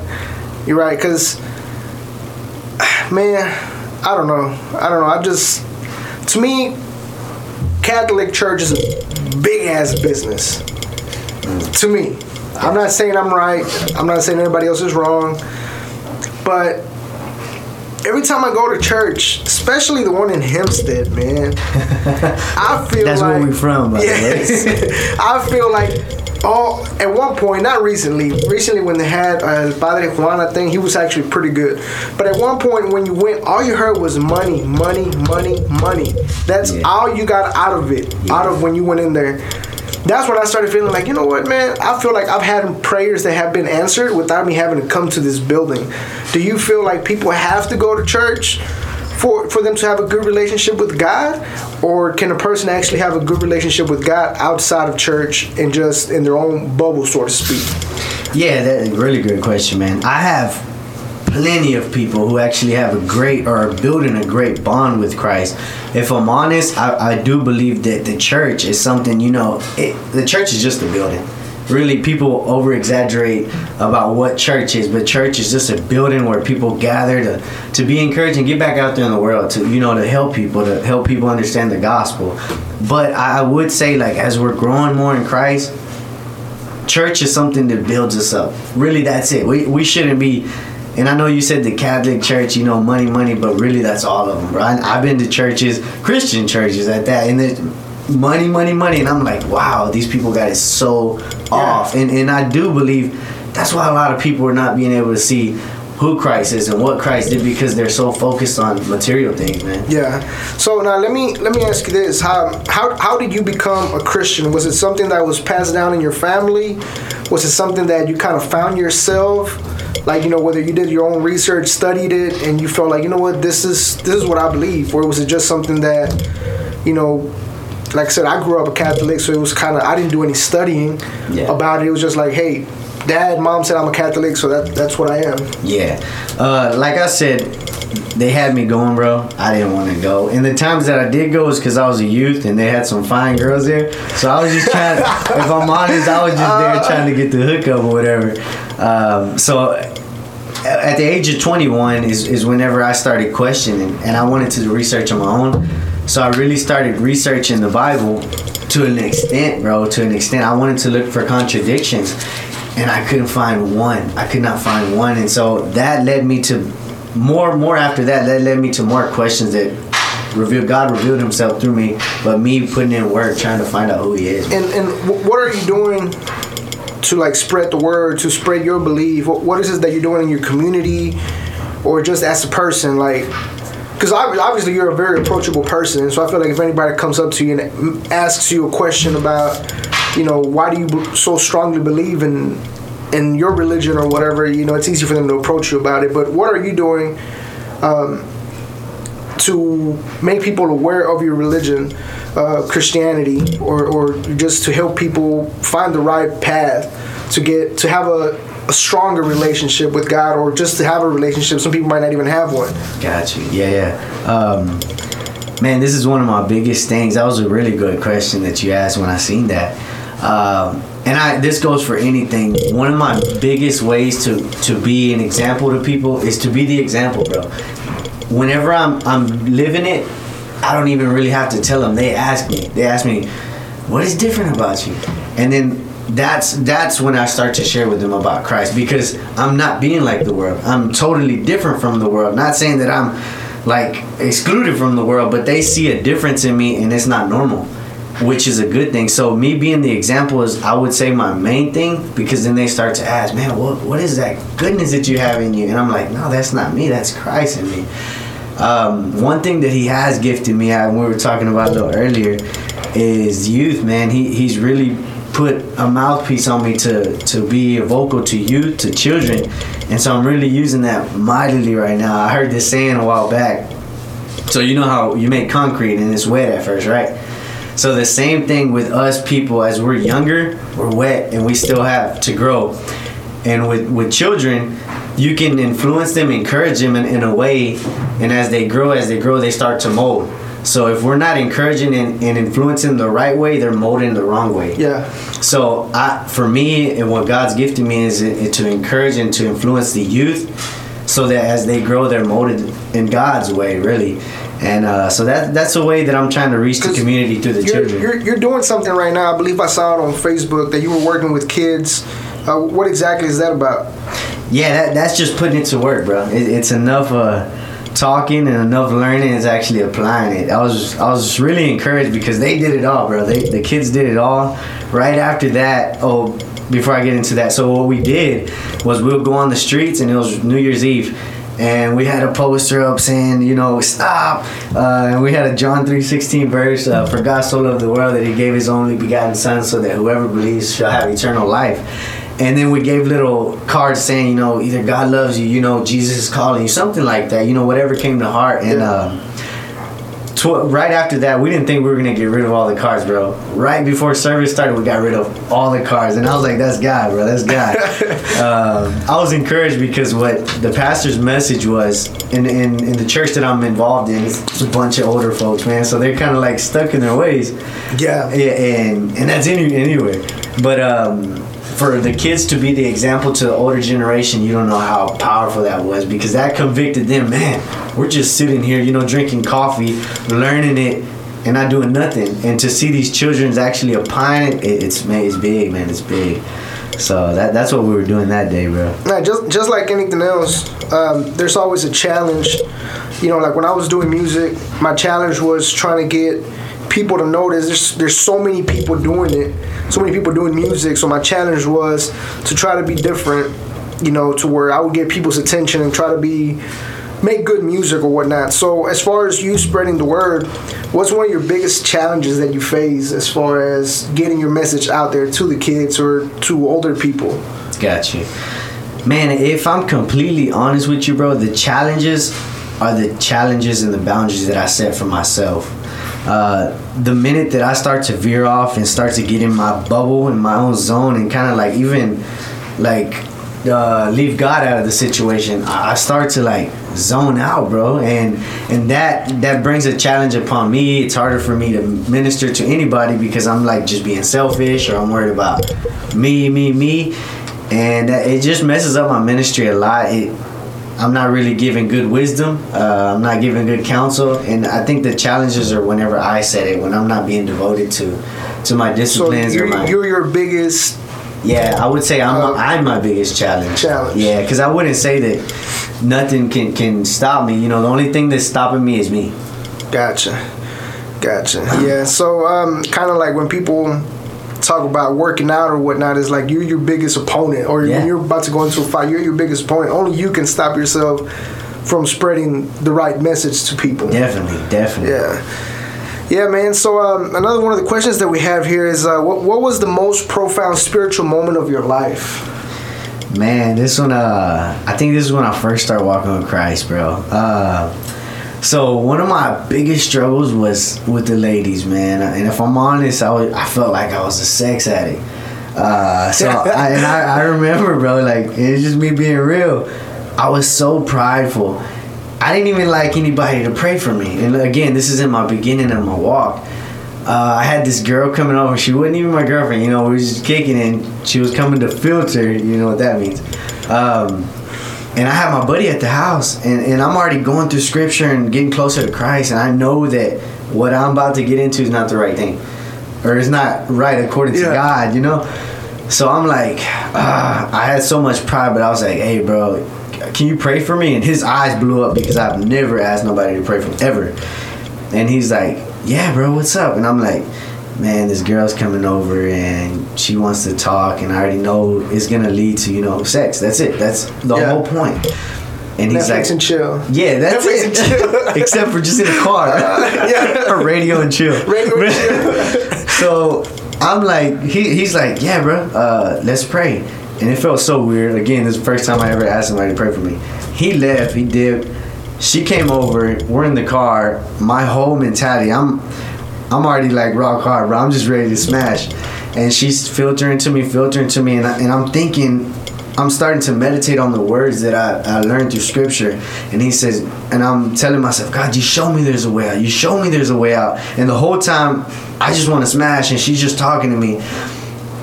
You're right, because, man, I don't know. I don't know. I just, to me, Catholic Church is a big ass business. To me, I'm not saying I'm right. I'm not saying anybody else is wrong, but every time I go to church, especially the one in Hempstead, man, I feel That's like where we from, by the way. Yes. I feel like oh, at one point, not recently. Recently, when they had uh, Padre Juan, I think he was actually pretty good. But at one point, when you went, all you heard was money, money, money, money. That's Yeah. all you got out of it, out of when you went in there. That's when I started feeling like, you know what, man? I feel like I've had prayers that have been answered without me having to come to this building. Do you feel like people have to go to church for for them to have a good relationship with God, or can a person actually have a good relationship with God outside of church and just in their own bubble, so to speak? Yeah, that's a really good question, man. I have plenty of people who actually have a great or building a great bond with Christ. If I'm honest, I, I do believe that the church is something, you know, it, the church is just a building. Really, people over exaggerate about what church is, but church is just a building where people gather to, to be encouraged and get back out there in the world to, you know, to help people, to help people understand the gospel. But I I would say, like, as we're growing more in Christ, church is something that builds us up. Really, that's it. We, we shouldn't be. And I know you said the Catholic Church, you know, money, money, but really that's all of them, bro. I, I've been to churches, Christian churches at that, and it's money, money, money, and I'm like, wow, these people got it so off. And and I do believe that's why a lot of people are not being able to see who Christ is and what Christ did because they're so focused on material things, man. Yeah. So now let me let me ask you this: how how how did you become a Christian? Was it something that was passed down in your family? Was it something that you kind of found yourself? Like you know, whether you did your own research, studied it, and you felt like you know what this is this is what I believe, or was it just something that you know? Like I said, I grew up a Catholic, so it was kind of I didn't do any studying Yeah. about it. It was just like, hey, dad, mom said I'm a Catholic, so that that's what I am. Yeah. Uh, like I said, they had me going, bro. I didn't want to go. And the times that I did go was because I was a youth and they had some fine girls there. So I was just trying, if I'm honest, I was just there trying to get the hookup or whatever. Um, so at the age of 21 is, is whenever I started questioning and I wanted to research on my own. So I really started researching the Bible to an extent, bro. To an extent, I wanted to look for contradictions, and I couldn't find one. I could not find one, and so that led me to more. More after that, that led me to more questions that revealed God revealed Himself through me, but me putting in work trying to find out who He is. And and what are you doing to like spread the word, to spread your belief? What, what is it that you're doing in your community, or just as a person, like? Because obviously you're a very approachable person, so I feel like if anybody comes up to you and asks you a question about, you know, why do you so strongly believe in in your religion or whatever, you know, it's easy for them to approach you about it. But what are you doing um, to make people aware of your religion, uh, Christianity, or, or just to help people find the right path to get to have a, a stronger relationship with God, or just to have a relationship? Some people might not even have one. Got you. Yeah, yeah. Um, man, this is one of my biggest things. That was a really good question that you asked when I seen that. Um, and I this goes for anything. One of my biggest ways to to be an example to people is to be the example, bro. Whenever I'm I'm living it, I don't even really have to tell them. They ask me. They ask me, "What is different about you?" And then that's that's when I start to share with them about Christ because I'm not being like the world. I'm totally different from the world. Not saying that I'm like excluded from the world, but they see a difference in me and it's not normal, which is a good thing. So me being the example is I would say my main thing because then they start to ask, "Man, what what is that goodness that you have in you?" And I'm like, "No, that's not me. That's Christ in me." Um, one thing that he has gifted me, and we were talking about a little earlier, is youth. Man, he he's really put a mouthpiece on me to to be vocal to youth, to children, and so I'm really using that mightily right now. I heard this saying a while back. So you know how you make concrete and it's wet at first, right? So the same thing with us people as we're younger, we're wet and we still have to grow. And with with children, you can influence them, encourage them in, in a way, and as they grow, as they grow, they start to mold. So if we're not encouraging and, and influencing the right way, they're molding the wrong way. Yeah. So I, for me, and what God's gifted me is it, to encourage and to influence the youth, so that as they grow, they're molded in God's way, really. And uh, so that that's a way that I'm trying to reach the community through the You're, children. you're, you're doing something right now. I believe I saw it on Facebook that you were working with kids. Uh, what exactly is that about? Yeah, that, that's just putting it to work, bro. It, it's enough uh, talking and enough learning is actually applying it. I was I was really encouraged because they did it all, bro. They the kids did it all. Right after that, oh, before I get into that, so what we did was we'll go on the streets and it was New Year's Eve. And we had a poster up saying, you know, stop. Uh, and we had a John three sixteen verse. Uh, For God so loved the world that He gave His only begotten Son, so that whoever believes shall have eternal life. And then we gave little cards saying, you know, either God loves you, you know, Jesus is calling you, something like that, you know, whatever came to heart. And um, tw- right after that, we didn't think we were gonna get rid of all the cards, bro. Right before service started, we got rid of all the cards, and I was like, "That's God, bro. That's God." um, I was encouraged because what the pastor's message was in, in in the church that I'm involved in, it's a bunch of older folks, man. So they're kind of like stuck in their ways. Yeah. Yeah, and and that's any anyway. But um, for the kids to be the example to the older generation, you don't know how powerful that was because that convicted them. Man, we're just sitting here, you know, drinking coffee, learning it, and not doing nothing. And to see these children's actually applying it, it it's man, it's big, man, it's big. So that that's what we were doing that day, bro. Nah, just just like anything else, um, there's always a challenge. You know, like when I was doing music, my challenge was trying to get people to notice. There's there's so many people doing it, so many people doing music. So my challenge was to try to be different. You know, to where I would get people's attention and try to be make good music or whatnot. So as far as you spreading the word, what's one of your biggest challenges that you face as far as getting your message out there to the kids or to older people? Got you. Man, if I'm completely honest with you, bro, the challenges are the challenges and the boundaries that I set for myself. Uh, the minute that I start to veer off and start to get in my bubble, in my own zone, and kind of like even like uh, leave God out of the situation, I start to like zone out, bro, and and that that brings a challenge upon me. It's harder for me to minister to anybody because I'm like just being selfish or I'm worried about me, me, me, and it just messes up my ministry a lot. It I'm not really giving good wisdom. Uh, I'm not giving good counsel, and I think the challenges are whenever I set it, when I'm not being devoted to to my disciplines or you're, my you're your biggest. yeah. I would say I'm Uh, I'm my biggest challenge. Challenge. Yeah, because I wouldn't say that nothing can can stop me. You know, the only thing that's stopping me is me. Gotcha. Gotcha. Yeah. So, um, kind of like when people talk about working out or whatnot, is like you're your biggest opponent, or Yeah. when you're about to go into a fight, you're your biggest opponent. Only you can stop yourself from spreading the right message to people. Definitely, definitely. Yeah. Yeah, man. So um, another one of the questions that we have here is, uh, what, what was the most profound spiritual moment of your life? Man, this one, uh, I think this is when I first started walking with Christ, bro. Uh, so one of my biggest struggles was with the ladies, man. And if I'm honest, I, was, I felt like I was a sex addict. Uh, so I, and I, I remember, bro, like it's just me being real. I was so prideful. I didn't even like anybody to pray for me. And again, this is in my beginning of my walk. Uh, I had this girl coming over. She wasn't even my girlfriend. You know, we was just kicking, and she was coming to filter. You know what that means. Um, and I have my buddy at the house, and, and I'm already going through scripture and getting closer to Christ, and I know that what I'm about to get into is not the right thing, or it's not right according to God. You know. So I'm like, ah, I had so much pride, but I was like, hey, bro, can you pray for me? And his eyes blew up because I've never asked nobody to pray for me ever. And he's like, yeah, bro, what's up? And I'm like, man, this girl's coming over and she wants to talk, and I already know it's gonna lead to you know sex. That's it. That's the Yeah. whole point. And he's Netflix like, and chill. yeah, that's Netflix it. Except for just in a car, yeah. or radio and chill. Radio and chill. so I'm like, he, he's like, yeah, bro, uh, let's pray. And it felt so weird. Again, this is the first time I ever asked somebody to pray for me. He left. He dipped. She came over. We're in the car. My whole mentality, I'm, I'm already like rock hard, bro. I'm just ready to smash. And she's filtering to me, filtering to me, and, I, and I'm thinking, I'm starting to meditate on the words that I, I learned through scripture. And he says, and I'm telling myself, God, you show me there's a way out. You show me there's a way out. And the whole time, I just want to smash, and she's just talking to me.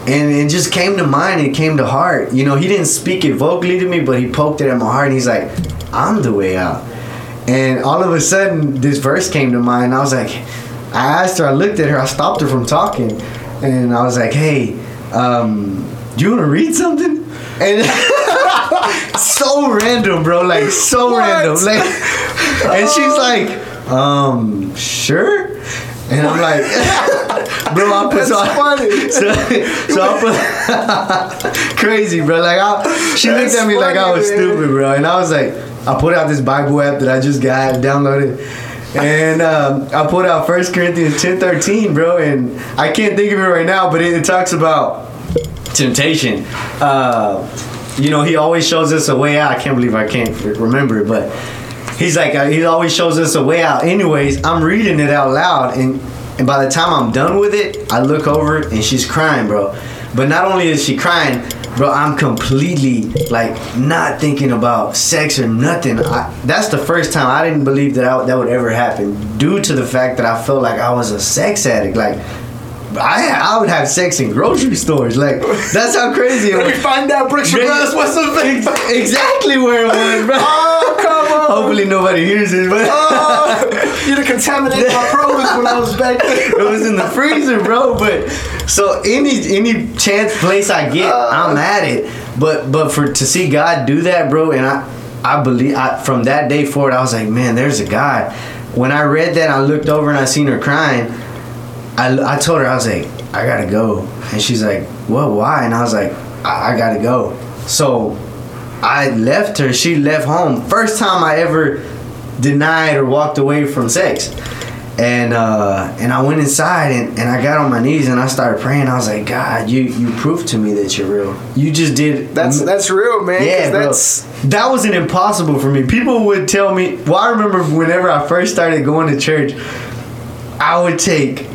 And it just came to mind, it came to heart. You know, he didn't speak it vocally to me, but he poked it at my heart, and he's like, I'm the way out. And all of a sudden, this verse came to mind. I was like, I asked her, I looked at her, I stopped her from talking, and I was like, hey, um, do you want to read something? And so random, bro, like so What? random, like, and she's like, um, sure. And I'm like, bro, I put That's so, funny. so, so I put crazy, bro. Like I, she looked That's at me like I was man. stupid, bro. And I was like, I put out this Bible app that I just got downloaded. And um, I put out First Corinthians ten thirteen, bro, and I can't think of it right now, but it, it talks about temptation. Uh, you know, he always shows us a way out. I can't believe I can't remember it, but he's like, uh, he always shows us a way out. Anyways, I'm reading it out loud, and and by the time I'm done with it, I look over and she's crying, bro. But not only is she crying, bro, I'm completely like not thinking about sex or nothing. I, that's the first time I didn't believe that I, that would ever happen, due to the fact that I felt like I was a sex addict, like. I, I would have sex in grocery stores. Like that's how crazy it Let me find out bricks glass. What's the thing? exactly where it was, bro. Oh, come on. Hopefully nobody hears this, but Oh, you'd have contaminated my produce when I was back there. it was in the freezer, bro. But so any any chance place I get, uh. I'm at it. But but for to see God do that, bro, and I I believe I, from that day forward, I was like, man, there's a God. When I read that, I looked over and I seen her crying. I, I told her I was like, I gotta go, and she's like, what? Why? And I was like, I, I gotta go. So I left her. She left home. First time I ever denied or walked away from sex. And uh, and I went inside and, and I got on my knees and I started praying. I was like, God, you you proved to me that you're real. You just did. That's that's real, man. yeah, bro. that's That wasn't impossible for me. People would tell me. Well, I remember whenever I first started going to church, I would take,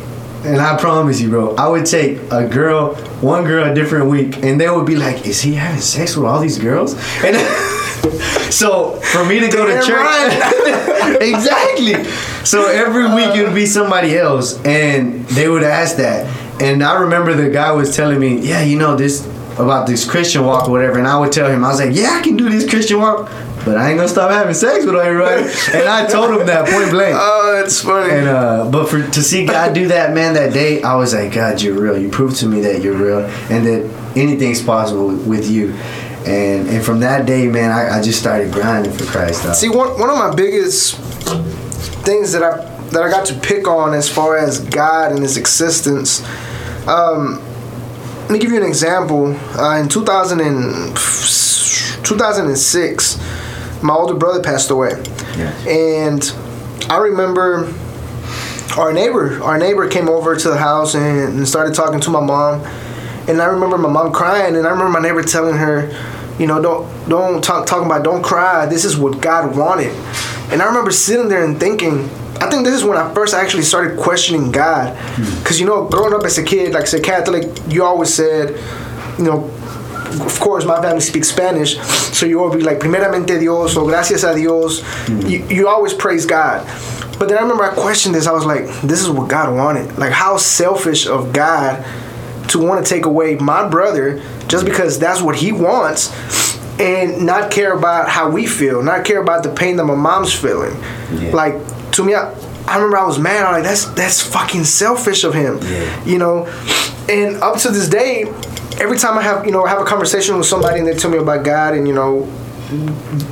and I promise you, bro, I would take a girl, one girl a different week, and they would be like, "Is he having sex with all these girls?" And so for me to go to Damn church, exactly. So every week it would be uh. somebody else, and they would ask that. And I remember the guy was telling me, "Yeah, you know this." About this Christian walk or whatever, and I would tell him, I was like, "Yeah, I can do this Christian walk." But I ain't gonna stop having sex with everybody. and I told him that point blank. Oh, that's funny. And uh, but for to see God do that, man, that day, I was like, God, you're real. You proved to me that you're real, and that anything's possible with you. And and from that day, man, I, I just started grinding for Christ. dog. See, one one of my biggest things that I that I got to pick on as far as God and His existence. Um, let me give you an example. Uh, in 2000 and, 2006, my older brother passed away, Yeah. and I remember our neighbor our neighbor came over to the house and, and started talking to my mom. And i remember my mom crying and i remember my neighbor telling her you know don't don't talk talking about don't cry. This is what god wanted. And i remember sitting there and thinking i think this is when i first actually started questioning god. Hmm. Because you know growing up as a kid like as a catholic you always said you know of course, my family speaks Spanish, so you always be like, primeramente Dios, or gracias a Dios. You, you always praise God. But then I remember I questioned this. I was like, this is what God wanted. Like, how selfish of God to want to take away my brother just because that's what he wants and not care about how we feel, not care about the pain that my mom's feeling. Yeah. Like, to me, I, I remember I was mad. I'm like, that's that's fucking selfish of him. Yeah. You know? And up to this day, every time I have, you know, have a conversation with somebody and they tell me about God and, you know,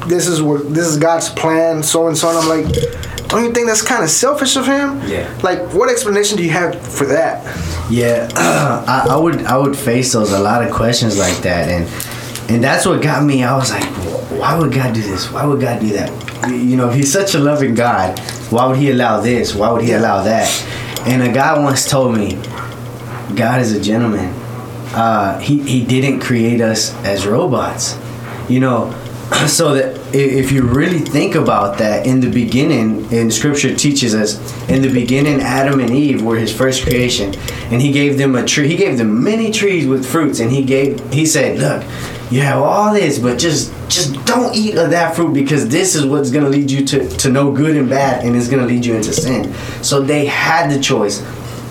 this is what this is God's plan, so and so, and I'm like, don't you think that's kind of selfish of him? Yeah. Like, what explanation do you have for that? Yeah, I, I would I would face those a lot of questions like that, and and that's what got me. I was like, why would God do this? Why would God do that? You know, if He's such a loving God, why would He allow this? Why would He allow that? And a guy once told me, God is a gentleman. Uh, he he didn't create us as robots. You know, so that if you really think about that in the beginning and scripture teaches us in the beginning adam and eve were his first creation. And he gave them a tree he gave them many trees with fruits. And he gave he said look you have all this but just just don't eat of that fruit because this is what's going to lead you to, to know good and bad and it's going to lead you into sin. So they had the choice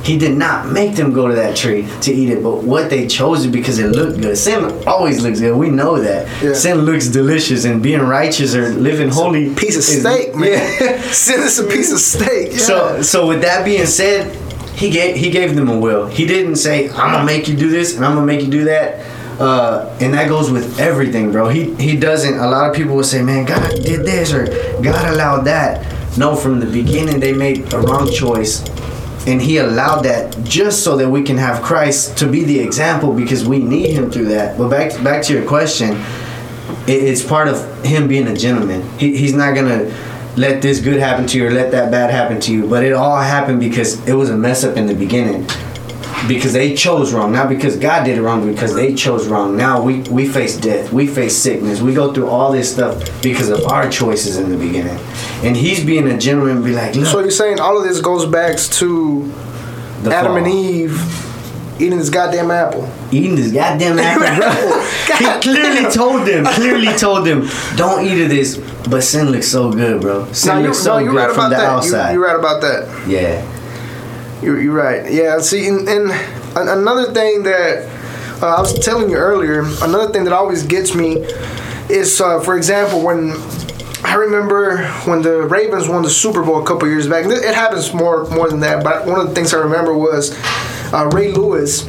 he did not make them go to that tree to eat it, but what they chose it because it looked good. Sin always looks good. We know that. Yeah. Sin looks delicious, and being righteous or living holy Piece of is- steak, man. Yeah. Sin is a piece of steak. Yeah. So, so with that being said, he gave he gave them a will. He didn't say, "I'm gonna make you do this and I'm gonna make you do that." Uh, and that goes with everything, bro. He he doesn't. A lot of people will say, "Man, God did this or God allowed that." No, from the beginning they made a wrong choice, and He allowed that just so that we can have Christ to be the example because we need Him through that. But back back to your question, it, it's part of him being a gentleman. He, he's not gonna let this good happen to you or let that bad happen to you. But it all happened because it was a mess up in the beginning. Because they chose wrong, not because God did it wrong, because they chose wrong. Now we, we face death, we face sickness, we go through all this stuff because of our choices in the beginning. And he's being a gentleman and be like, look, So you're saying all of this goes back to the Adam fall. and Eve eating this goddamn apple. eating this goddamn apple, bro. he clearly told them, clearly told them, don't eat of this. But sin looks so good, bro. Sin No, looks so no, good right from the that. You, outside. you're right about that. Yeah. You're, you're right. Yeah. See, and, and another thing that uh, I was telling you earlier, another thing that always gets me is, uh, for example, when I remember when the Ravens won the Super Bowl a couple years back. It happens more more than that, but one of the things I remember was uh, Ray Lewis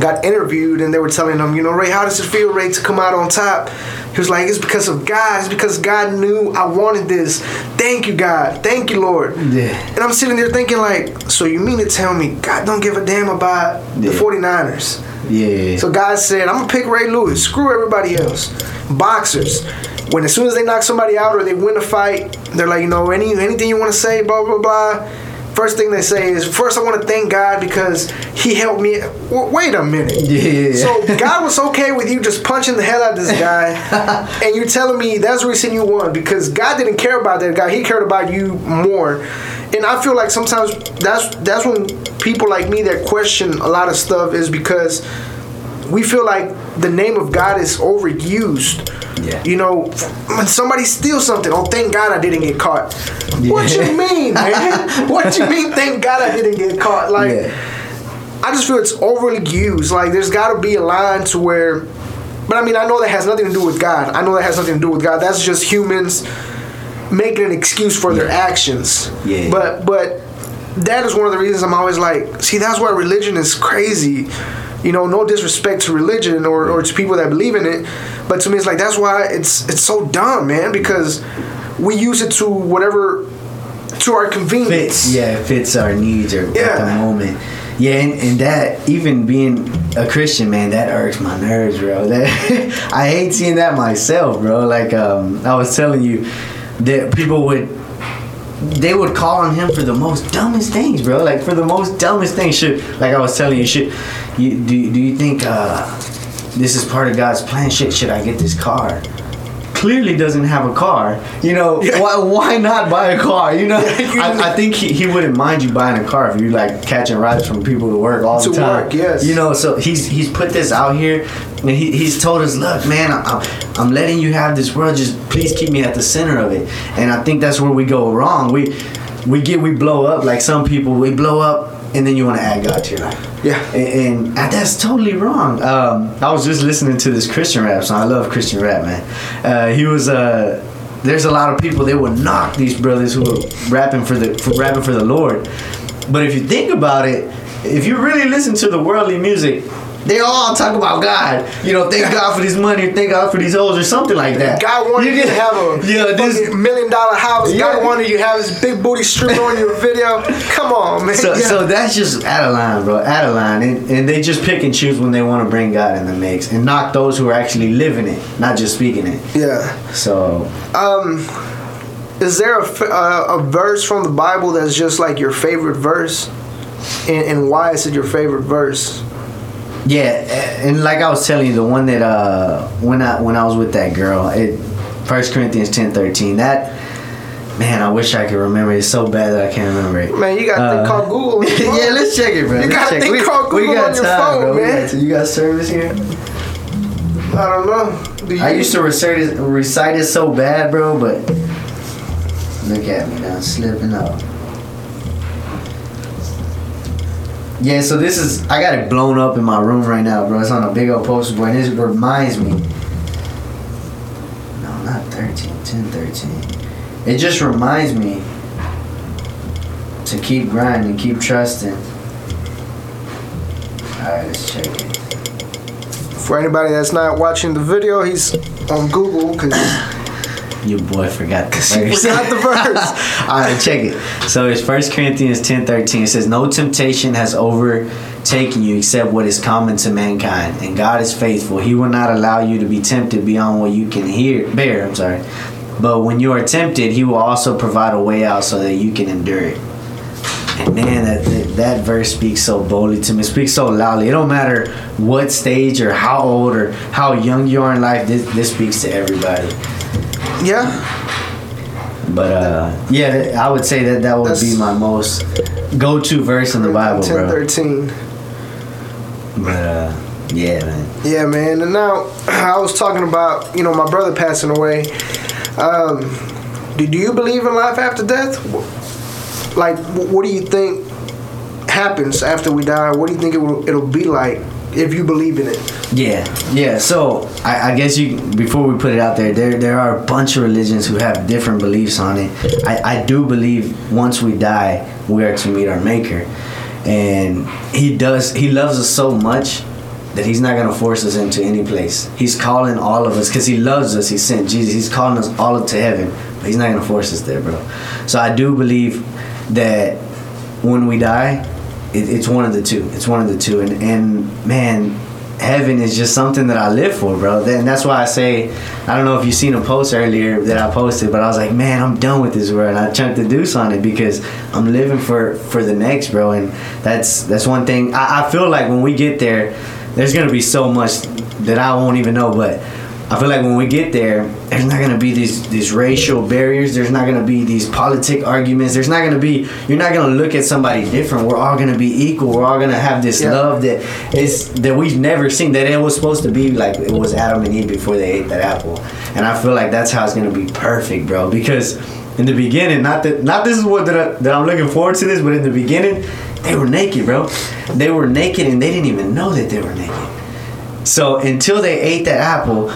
got interviewed and they were telling him, you know, Ray, how does it feel, Ray, to come out on top? He was like, it's because of God. It's because God knew I wanted this. Thank you, God. Thank you, Lord. Yeah. And I'm sitting there thinking, like, so you mean to tell me God don't give a damn about the 49ers? Yeah. So God said, I'm gonna pick Ray Lewis. Screw everybody else. Boxers. When as soon as they knock somebody out or they win a fight, they're like, you know, any anything you want to say, blah blah blah. First thing they say is, first I want to thank God because He helped me. W- wait a minute. Yeah. So God was okay with you just punching the hell out of this guy, and you're telling me that's the reason you won because God didn't care about that guy. He cared about you more. And I feel like sometimes that's that's when people like me that question a lot of stuff is because we feel like the name of God is overused. Yeah. You know, when somebody steals something, oh, thank God I didn't get caught. What you mean, man? what you mean? Thank God I didn't get caught. Like, Yeah. I just feel it's overly used. Like, there's got to be a line to where but I mean, I know that has nothing to do with God. I know that has nothing to do with God. That's just humans making an excuse for their actions. Yeah. But but that is one of the reasons I'm always like, see, that's why religion is crazy. You know, no disrespect to religion or, or to people that believe in it, but to me, it's like that's why it's it's so dumb, man. Because we use it to whatever to our convenience. fits yeah it fits our needs or at Yeah. the moment yeah and, and that even being a christian man that irks my nerves bro that i hate seeing that myself bro like um i was telling you that people would they would call on him for the most dumbest things, bro. Like for the most dumbest things. Should like I was telling you, should you do? Do you think uh, this is part of God's plan? Should should I get this car? Clearly doesn't have a car. You know why? Why not buy a car? You know, I, I think he, he wouldn't mind you buying a car if you like catching rides from people to work all To the time. work, yes. You know, so he's he's put this out here, and he, he's told us, look, man, I'm, I'm letting you have this world. Just please keep me at the center of it. And I think that's where we go wrong. We we get we blow up like some people. We blow up, and then you want to add God to your life. Yeah. And, and that's totally wrong. Um, I was just listening to this Christian rap song. I love Christian rap, man. Uh, he was uh, there's a lot of people that would knock these brothers who are rapping for the for rapping for the Lord. But if you think about it, if you really listen to the worldly music, they all talk about God. You know, thank God for this money, thank God for these hoes, or something like that. God wanted you, to have a yeah, this million dollar house. Yeah. God wanted you to have this big booty streaming on your video. Come on, man. So, Yeah. so that's just out of line, bro. Out of line, and, and they just pick and choose when they want to bring God in the mix and knock those who are actually living it, not just speaking it. yeah. So Um, is there a, uh, a verse from the Bible that's just like your favorite verse, and, and why is it your favorite verse? Yeah, and like I was telling you, the one that uh when I when I was with that girl, it First Corinthians ten thirteen. That man, I wish I could remember. It's so bad that I can't remember it. Man, you got to Uh, call Google. on your phone. yeah, let's check it, bro. You gotta check. think we, call Google got on your time, phone, bro. Man. got- you got service here? I don't know. Do I used to recite it, recite it so bad, bro, but look at me now, slipping up. Yeah, so this is I got it blown up in my room right now, bro. It's on a big old poster board, and this reminds me. No, not 13, 10, 13. It just reminds me to keep grinding, keep trusting. Alright, let's check it. For anybody that's not watching the video, he's on Google because Your boy forgot the he verse. forgot the verse. All right, check it. So it's First Corinthians ten thirteen. It says, "No temptation has overtaken you except what is common to mankind, and God is faithful. He will not allow you to be tempted beyond what you can hear bear." I'm sorry, but when you are tempted, He will also provide a way out so that you can endure it. And man, that, that that verse speaks so boldly to me. It speaks so loudly. It don't matter what stage or how old or how young you are in life. This this speaks to everybody. Yeah, But uh, yeah, I would say that that would be my most go-to verse in the Bible, 10, bro. 13. But uh, yeah, man. Yeah, man. And now I was talking about you know my brother passing away. Um, do, do you believe in life after death? Like, wh- what do you think happens after we die? What do you think it will, it'll be like if you believe in it? Yeah, yeah. So I, I guess you before we put it out there, there there are a bunch of religions who have different beliefs on it. I, I do believe once we die, we are to meet our Maker, and He does. He loves us so much that He's not gonna force us into any place. He's calling all of us because He loves us. He sent Jesus. He's calling us all up to heaven, but He's not gonna force us there, bro. So I do believe that when we die, it, it's one of the two. It's one of the two, and and man, heaven is just something that I live for, bro. And that's why I say, I don't know if you seen a post earlier that I posted, but I was like, man, I'm done with this world. And I chunked the deuce on it because I'm living for for the next, bro. And that's that's one thing. I, I feel like when we get there, there's gonna be so much that I won't even know, but. I feel like when we get there, there's not gonna be these these racial barriers. There's not gonna be these politic arguments. There's not gonna be. You're not gonna look at somebody different. We're all gonna be equal. We're all gonna have this Yeah. love that is that we've never seen. That it was supposed to be like it was Adam and Eve before they ate that apple. And I feel like that's how it's gonna be perfect, bro. Because in the beginning, not that not this is what that, I, that I'm looking forward to this, but in the beginning, they were naked, bro. They were naked and they didn't even know that they were naked So until they ate that apple,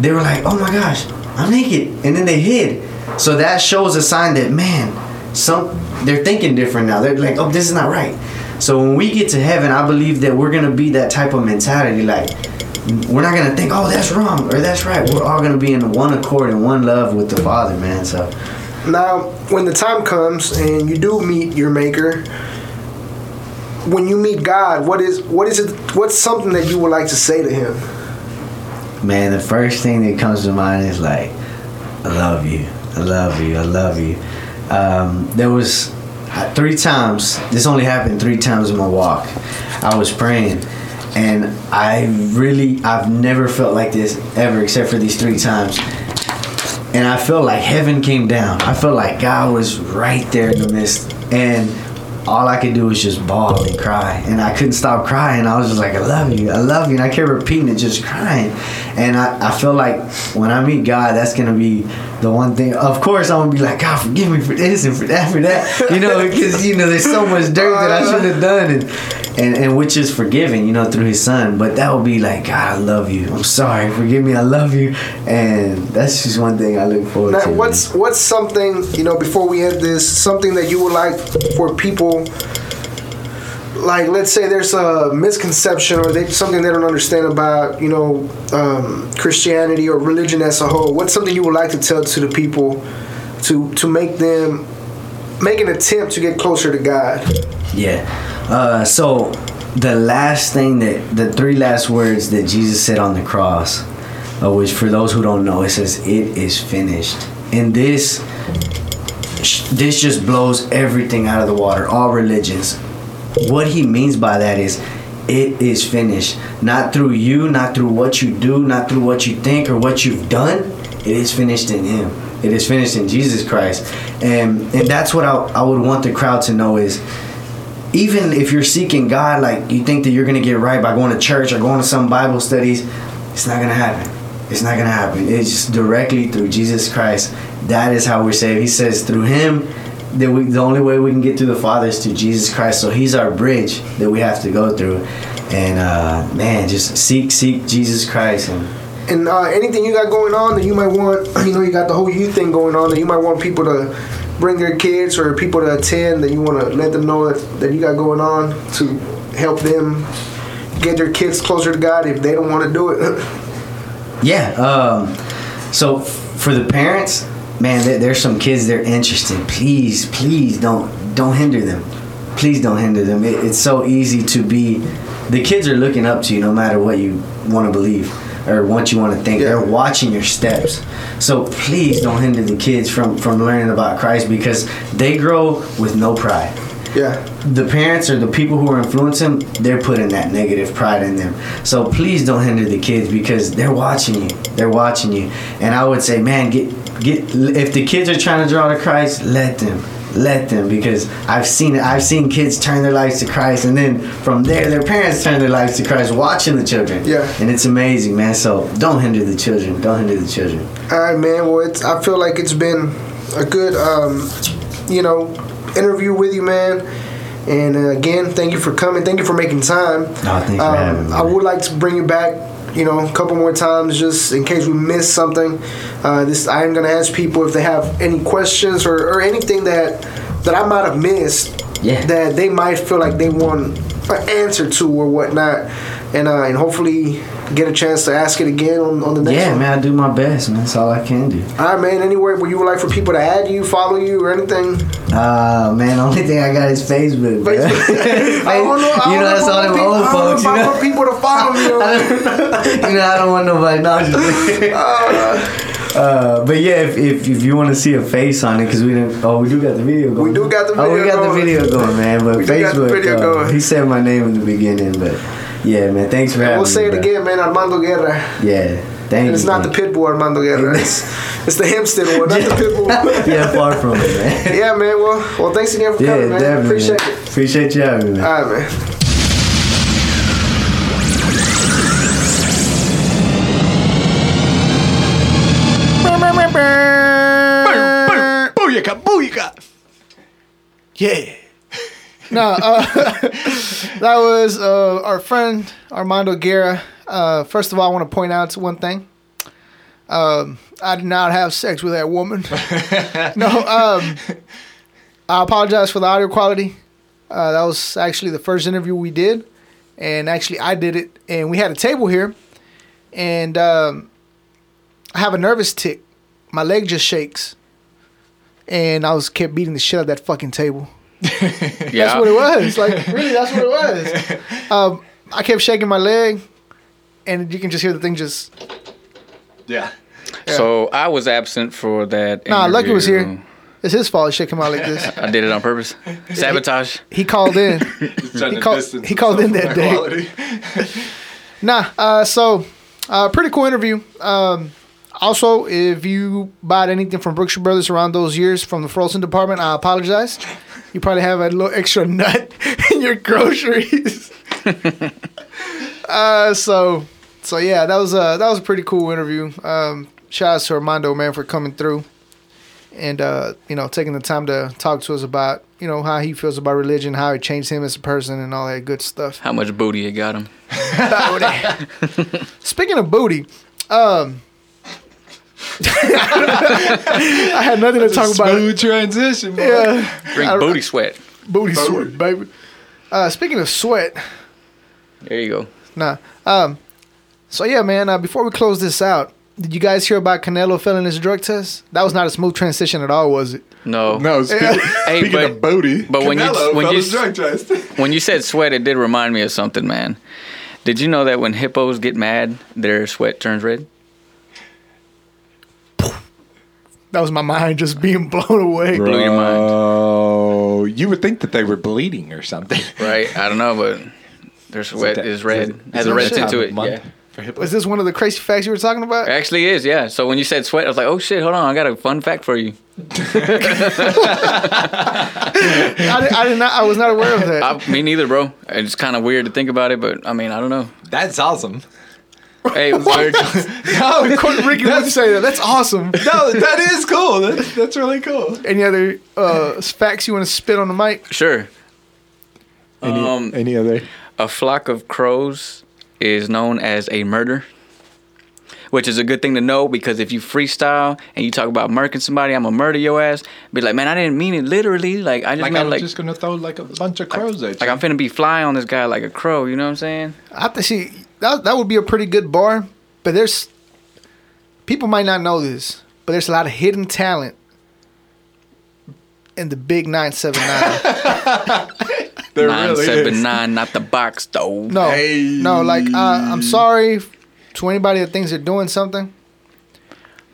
they were like, "Oh my gosh, I'm naked," and then they hid. So that shows a sign that man, some they're thinking different now. They're like, "Oh, this is not right." So when we get to heaven, I believe that we're gonna be that type of mentality. Like, we're not gonna think, "Oh, that's wrong" or "That's right." We're all gonna be in one accord and one love with the Father, man. So Now, when the time comes and you do meet your maker, when you meet God, what is what is it? What's something that you would like to say to Him? Man, the first thing that comes to mind is like, I love you, I love you, I love you. Um, there was three times. This only happened three times in my walk. I was praying, and I really, I've never felt like this ever, except for these three times. And I felt like heaven came down. I felt like God was right there in the midst, and all I could do was just bawl and cry. And I couldn't stop crying. I was just like, I love you, I love you. And I kept repeating it, just crying. And I, I feel like when I meet God, that's going to be the one thing. Of course, I'm to be like, God, forgive me for this and for that, for that. You know, because, you know, there's so much dirt that I should have done. And, and, and which is forgiven, you know, through his son. But that would be like, God, I love you. I'm sorry. Forgive me. I love you. And that's just one thing I look forward Now, to. what's what's something you know before we end this? Something that you would like for people, like let's say there's a misconception or they, something they don't understand about you know um, Christianity or religion as a whole. What's something you would like to tell to the people to to make them make an attempt to get closer to God? Yeah. Uh, so the last thing that the three last words that Jesus said on the cross, uh, which for those who don't know, it says, "It is finished." And this, this just blows everything out of the water. All religions. What he means by that is, it is finished. Not through you, not through what you do, not through what you think or what you've done. It is finished in Him. It is finished in Jesus Christ, and and that's what I, I would want the crowd to know is even if you're seeking God, like you think that you're gonna get right by going to church or going to some Bible studies, it's not gonna happen. It's not gonna happen. It's just directly through Jesus Christ. That is how we're saved. He says through Him that we the only way we can get to the Father is through Jesus Christ. So He's our bridge that we have to go through. And uh, man, just seek seek Jesus Christ and And uh, anything you got going on that you might want, you know, you got the whole youth thing going on that you might want people to bring their kids or people to attend that you want to let them know that, that you got going on to help them get their kids closer to God if they don't want to do it. Yeah. Um, so for the parents, man, there, there's some kids they're interested. Please, please don't don't hinder them. Please don't hinder them. It, it's so easy to be. The kids are looking up to you no matter what you want to believe or what you want to think. Yeah. They're watching your steps. So please don't hinder the kids from from learning about Christ because they grow with no pride yeah. the parents or the people who are influencing they're putting that negative pride in them. So please don't hinder the kids because they're watching you. They're watching you. And I would say, man, get get if the kids are trying to draw to Christ, let them. Let them because I've seen it. I've seen kids turn their lives to Christ, and then from there, their parents turn their lives to Christ, watching the children. Yeah. and it's amazing, man. So don't hinder the children. Don't hinder the children. All right, man. Well, it's, I feel like it's been a good, um, you know, interview with you, man. And uh, again, thank you for coming. Thank you for making time. No, thanks for having me, I would like to bring you back, you know, a couple more times just in case we miss something. Uh, this I am gonna ask people if they have any questions or, or anything that that I might have missed. Yeah. That they might feel like they want an answer to or whatnot, and uh, and hopefully get a chance to ask it again on, on the next Yeah, one. man, I do my best, man. That's all I can do. All right, man. Anywhere where you would like for people to add you, follow you, or anything? Uh man, only thing I got is Facebook. Facebook. I don't know. I you know that's I all them want old people- I don't folks. know You know? want people to follow me. you know, I don't want nobody. No, just uh, but yeah, if, if, if you want to see a face on it, because we didn't. Oh, we do got the video going. We do got the Oh, we video got going. the video going, man. But We do got the Facebook, video uh, going. he said my name in the beginning, but yeah, man. Thanks for having me. We'll say me. it bro. again, man. Armando Guerra. Yeah, thank And it's you. not the pit bull Armando Guerra. It's, it's the Hempstead one, not the pit bull. yeah, far from it, man. yeah, man. Well, well, thanks again for Yeah, coming, man. definitely. Appreciate man. it. Appreciate you having me, man. All right, man. Booyaka, booyaka. Yeah. No, uh, that was uh, our friend Armando Guerra. Uh, first of all, I want to point out one thing. Um, I did not have sex with that woman. no, um, I apologize for the audio quality. Uh, that was actually the first interview we did, and actually I did it, and we had a table here, and um, I have a nervous tick. My leg just shakes, and I was kept beating the shit out of that fucking table. Yeah. That's what it was. Like really, that's what it was. Um, I kept shaking my leg, and you can just hear the thing just. Yeah. So I was absent for that. Nah, Lucky was here. It's his fault. Shaking my like this. I did it on purpose. Sabotage. He called in. He called- he called in that day. Nah. Uh, so, uh, pretty cool interview. Um, also, if you bought anything from Brookshire Brothers around those years from the frozen department, I apologize. You probably have a little extra nut in your groceries. uh, so, so yeah, that was a that was a pretty cool interview. Um, shout out to Armando man for coming through, and uh, you know taking the time to talk to us about you know how he feels about religion, how it changed him as a person, and all that good stuff. How much booty it got him? Speaking of booty, um, I had nothing to talk about. Smooth transition. Boy. Yeah, Drink I- booty sweat. booty sweat, baby. Uh, speaking of sweat, There you go. nah. Um, so yeah, man. Uh, before we close this out, did you guys hear about Canelo failing his drug test? That was not a smooth transition at all, was it? No. No, speaking, Hey, speaking but- of booty, but when you- when you drug test. When you said sweat, it did remind me of something, man. Did you know that when hippos get mad, their sweat turns red? That was my mind just being blown away. Blew your mind. Oh, you would think that they were bleeding or something. Right? I don't know, but their sweat that- is red. is it- Has is a red tint to it. month Yeah. For hippos? Was this one of the crazy facts you were talking about? It actually is, yeah. So when you said sweat, I was like, oh shit, hold on, I got a fun fact for you. I, did, I did not. I was not aware of that. I, me neither, bro. It's kind of weird to think about it, but I mean, I don't know. That's awesome. Hey, very cool. No, Ricky would say that. That's awesome. no, that is cool. That's, that's really cool. Any other uh, facts you want to spit on the mic? sure. Any, Um, any other? A flock of crows is known as a murder, which is a good thing to know because if you freestyle and you talk about murking somebody, I'm gonna murder your ass. Be like, man, I didn't mean it literally. Like I just Like meant I'm like, just gonna throw like a bunch of crows at you. like I'm finna be fly on this guy like a crow. You know what I'm saying? I have to see that. That would be a pretty good bar. But there's people might not know this, but there's a lot of hidden talent in the big nine seven nine. there Nine really seven is. nine, not the box though. No, Hey. no. Like uh, I'm sorry to anybody that thinks they're doing something,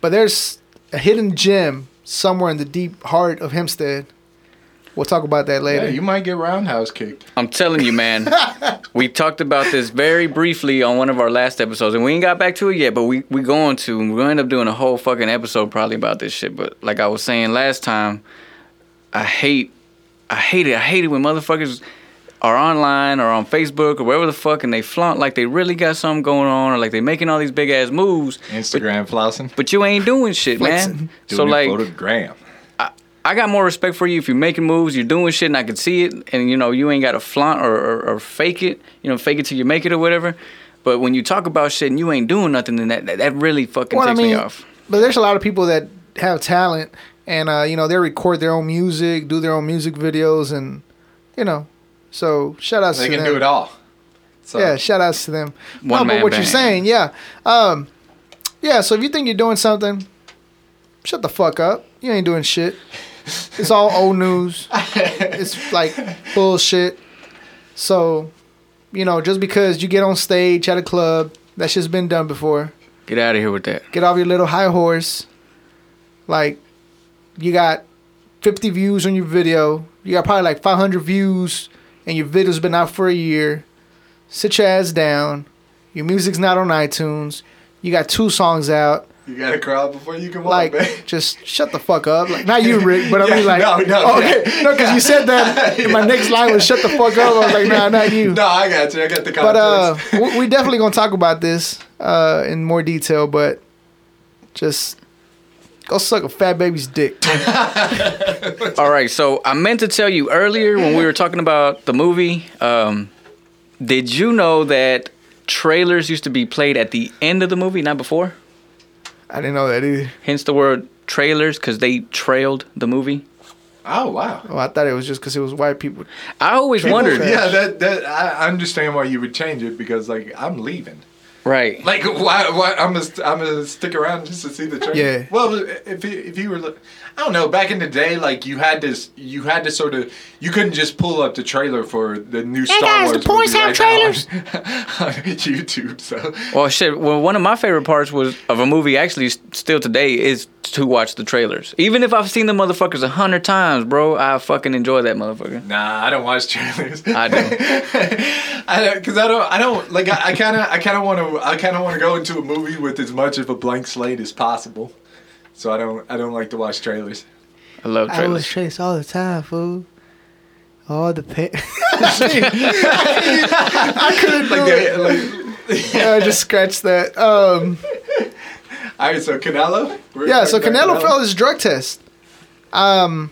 but there's a hidden gem somewhere in the deep heart of Hempstead. We'll talk about that Yeah, later. you might get roundhouse kicked. I'm telling you, man. we talked about this very briefly on one of our last episodes, and we ain't got back to it yet. But we we going to, we're gonna end up doing a whole fucking episode probably about this shit. But like I was saying last time, I hate, I hate it. I hate it when motherfuckers are online or on Facebook or wherever the fuck, and they flaunt like they really got something going on, or like they making all these big ass moves. Instagram flossing. But you ain't doing shit, Flexing. man. Doing so it like, for the gram. I got more respect for you if you're making moves, you're doing shit, and I can see it, and you know you ain't got to flaunt or, or, or fake it, you know, fake it till you make it or whatever. But when you talk about shit and you ain't doing nothing, then that that, that really fucking Well, I takes mean, me off. but there's a lot of people that have talent, and uh, you know they record their own music, do their own music videos, and you know, so shout outs to them. They to can them. do it all. So, Yeah, shout outs to them. One no, man but what you're saying, yeah, um, yeah. So if you think you're doing something, shut the fuck up. You ain't doing shit. It's all old news. It's like bullshit. So, you know, just because you get on stage at a club, that's just been done before. Get out of here with that. Get off your little high horse. Like, you got 50 views on your video. You got probably like 500 views, and your video's been out for a year. Sit your ass down. Your music's not on iTunes. You got two songs out. You gotta cry before you can walk, Like, man. just shut the fuck up. Like, not you, Rick, but I Yeah, mean, like, no, no, oh, okay, yeah. no, because you said that. and my next line was "shut the fuck up." I was like, nah, not you. No, I got you. I got the context. But uh, we we definitely gonna talk about this uh in more detail. But just go suck a fat baby's dick. All right, so I meant to tell you earlier when we were talking about the movie. Um, did you know that trailers used to be played at the end of the movie, not before. I didn't know that either. Hence the word trailers, because they trailed the movie. Oh wow. Oh, I thought it was just because it was white people. I always Trailers wondered. Yeah, that that I understand why you would change it because like I'm leaving. Right. Like why? Why I'm gonna I'm gonna stick around just to see the trailer. Yeah. Well, if you, if you were, I don't know. Back in the day, like you had this, you had to sort of, you couldn't just pull up the trailer for the new Star guys, the Wars. boys movie have right trailers. on, on YouTube. So Well, shit. Well, one of my favorite parts was of a movie. Actually, still today is to watch the trailers. Even if I've seen the motherfuckers a hundred times, bro, I fucking enjoy that motherfucker. nah, I don't watch trailers. I do. I don't, cause I don't, I don't like. I kind of, I kind of want to, I kind of want to go into a movie with as much of a blank slate as possible. So I don't, I don't like to watch trailers. I love trailers. I was trailers. chased all the time, fool. All the pay. Like, they, like yeah, I just scratched that. Um, all right, so Canelo. Yeah, so talking about Canelo failed his drug test. Um,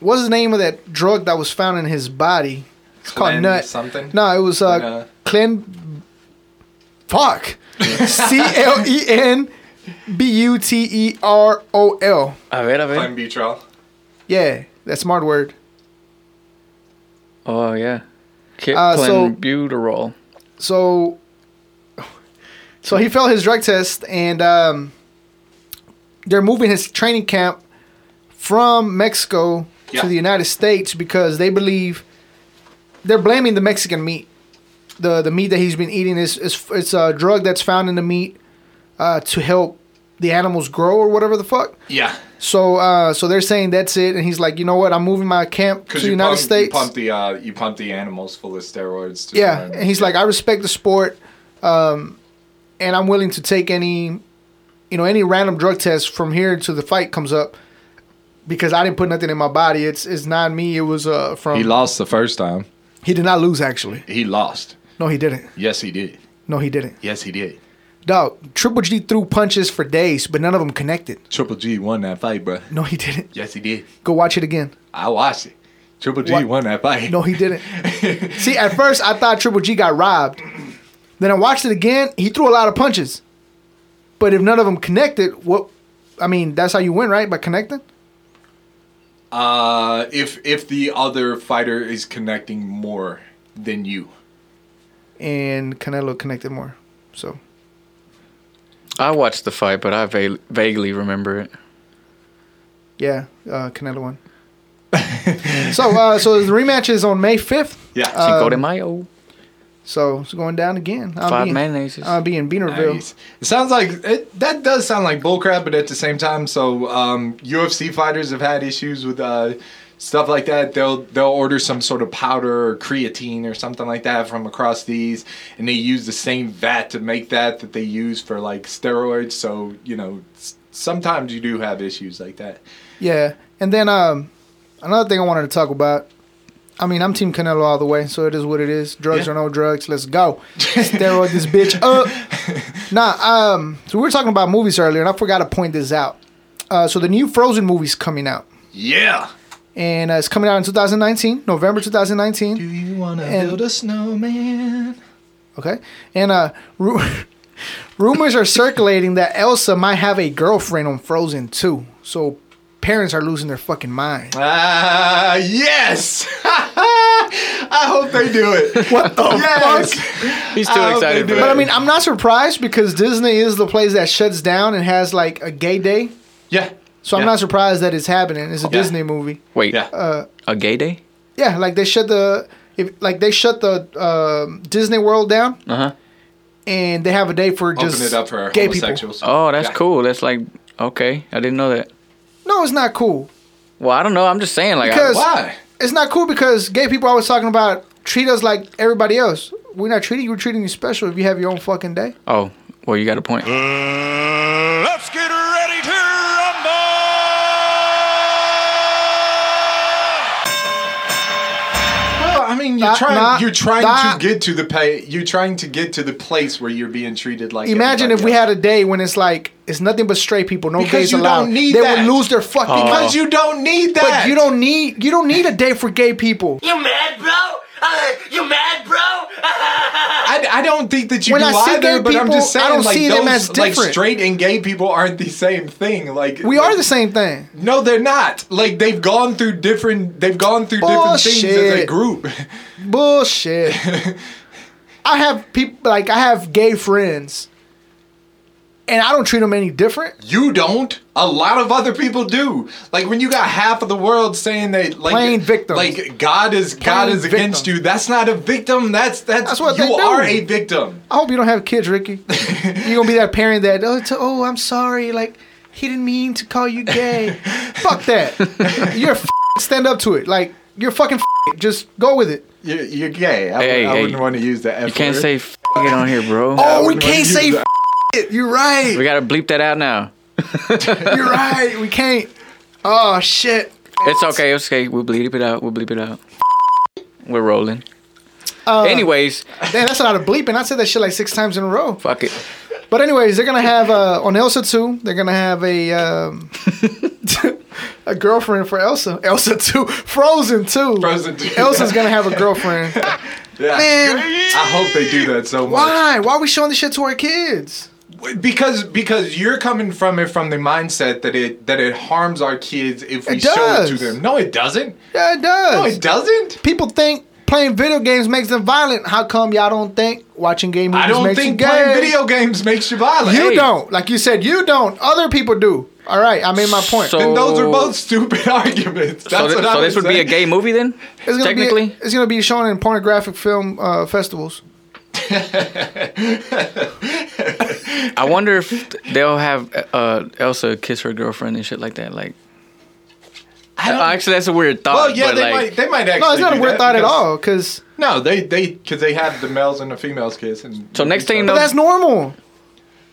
what's the name of that drug that was found in his body? It's called nut. something? No, it was uh, Like, uh, Clen. Fuck. C L E N B U T E R O L. A ver, a ver. Clenbuterol. Yeah, that smart word. Oh yeah. Kip Uh, so- Clenbuterol. So, so he failed his drug test, and um, they're moving his training camp from Mexico Yeah. to the United States because they believe they're blaming the Mexican meat. The the meat that he's been eating is, is it's a drug that's found in the meat uh, to help the animals grow or whatever the fuck. Yeah, So uh, so they're saying that's it, and he's like, you know what? I'm moving my camp to the United pump, States. you pump the uh, you pump the animals full of steroids. Yeah, and- he's like, I respect the sport, um, and I'm willing to take any, you know, any random drug test from here until the fight comes up, because I didn't put nothing in my body. It's it's not me. It was uh from. he lost the first time. He did not lose actually. He lost. No, he didn't. Yes, he did. No, he didn't. Yes, he did. Dog, Triple G threw punches for days, but none of them connected. Triple G won that fight, bro. No, he didn't. Yes, he did. Go watch it again. I watched it. Triple G What? won that fight. No, he didn't. See, at first I thought Triple G got robbed. Then I watched it again. He threw a lot of punches, but if none of them connected, what? I mean, that's how you win, right? By connecting. Uh, if if the other fighter is connecting more than you, and Canelo connected more. So I watched the fight, but I va- vaguely remember it. yeah, uh, Canelo won. so uh, so the rematch is on May fifth. yeah. Cinco de Um, Mayo. So it's going down again. I'll Five be in, mayonnaises. I'll be in Beanerville. Nice. It sounds like it, that does sound like bullcrap, but at the same time, so um, UFC fighters have had issues with uh, stuff like that. They'll they'll order some sort of powder or creatine or something like that from across these, and they use the same vat to make that that they use for like steroids. So you know, sometimes you do have issues like that. Yeah, and then um, another thing I wanted to talk about. I mean, I'm Team Canelo all the way, so it is what it is. Drugs Yeah. or no drugs, let's go. Steroid this bitch up. Nah, um, so we were talking about movies earlier, and I forgot to point this out. Uh, so the new Frozen movie's coming out, Yeah. And uh, it's coming out in 2019, November 2019. Do you wanna And- build a snowman? Okay, and uh, ru- rumors are circulating that Elsa might have a girlfriend on Frozen too. So parents are losing their fucking mind. Ah, yes. I hope they do it. What the Yes. fuck? He's too hope excited for. But I mean, I'm not surprised because Disney is the place that shuts down and has like a gay day. Yeah. So I'm not surprised that it's happening. It's a Yeah. Disney movie. Wait, Yeah. Uh, a gay day? yeah, like they shut the if like they shut the um Disney World down Uh huh. and they have a day for just Open it up for gay people. Oh, that's Yeah. cool. That's like okay. I didn't know that. No, it's not cool. Well, I don't know. I'm just saying, like, I- Why? It's not cool because gay people are always talking about treat us like everybody else. We're not treating you. We're treating you special if you have your own fucking day. oh, well, you got a point. Mean, you're Not- trying. not- you're trying not- to get to the pay. You're trying to get to the place where you're being treated like. Imagine if everybody we had a day when it's like it's nothing but straight people, no Because gays you allowed. don't need they that. would lose their fucking. Because you don't need that. But you don't need you don't need a day for gay people. You mad, bro? Uh, you mad, bro? I, I don't think that you When do I see either, gay but I'm just people, I saying, don't like see those, them as like straight and gay people aren't the same thing. Like We are the same thing. No, they're not. Like they've gone through different. They've gone through different things as a group. Bullshit. I have people like I have gay friends, and I don't treat them any different. You don't. A lot of other people do. Like when you got half of the world saying that, like, Plain victims. like God is God Plain is against you. That's not a victim. That's that's, That's what you they are a victim. I hope you don't have kids, Ricky. You're gonna be that parent that oh, it's- oh I'm sorry, like he didn't mean to call you gay. Fuck that. You're f- stand up to it. Like you're fucking f- just go with it. You're, you're gay. I, Hey, I hey, wouldn't want to use that. F You can't word. say f- it on here, bro. Oh, we can't say f- it. You're right. We gotta bleep that out now. You're right. We can't. Oh shit. It's okay. It's okay. We'll bleep it out. We'll bleep it out. We're rolling. Uh, Anyways, Damn, that's a lot of bleeping. I said that shit like six times in a row. fuck it. But anyways, they're gonna have uh, on Elsa two. They're gonna have a um, a girlfriend for Elsa. Elsa two, Frozen two. Frozen 2. Elsa's gonna have a girlfriend. Yeah. Man, I hope they do that so much. why? Why are we showing this shit to our kids? Because because you're coming from it from the mindset that it that it harms our kids if we It show it to them. No, it doesn't. Yeah, it does. No, it doesn't. People think playing video games makes them violent. How come y'all don't think watching gay movies I don't makes you think gay? playing video games makes you violent. You Hey. don't. Like you said, you don't. Other people do. All right, I made my point. So- And those are both stupid arguments. That's So, thi- what I so this would be a gay movie then? It's gonna Technically? be it's gonna be shown in pornographic film uh, festivals. I wonder if they'll have uh, Elsa kiss her girlfriend and shit like that. Like, I don't- actually, that's a weird thought. well, yeah, but they like, might. They might actually. No, it's not a weird that thought at all. Cause No, they they because they have the males and the females kiss. And So next thing you but know- that's normal.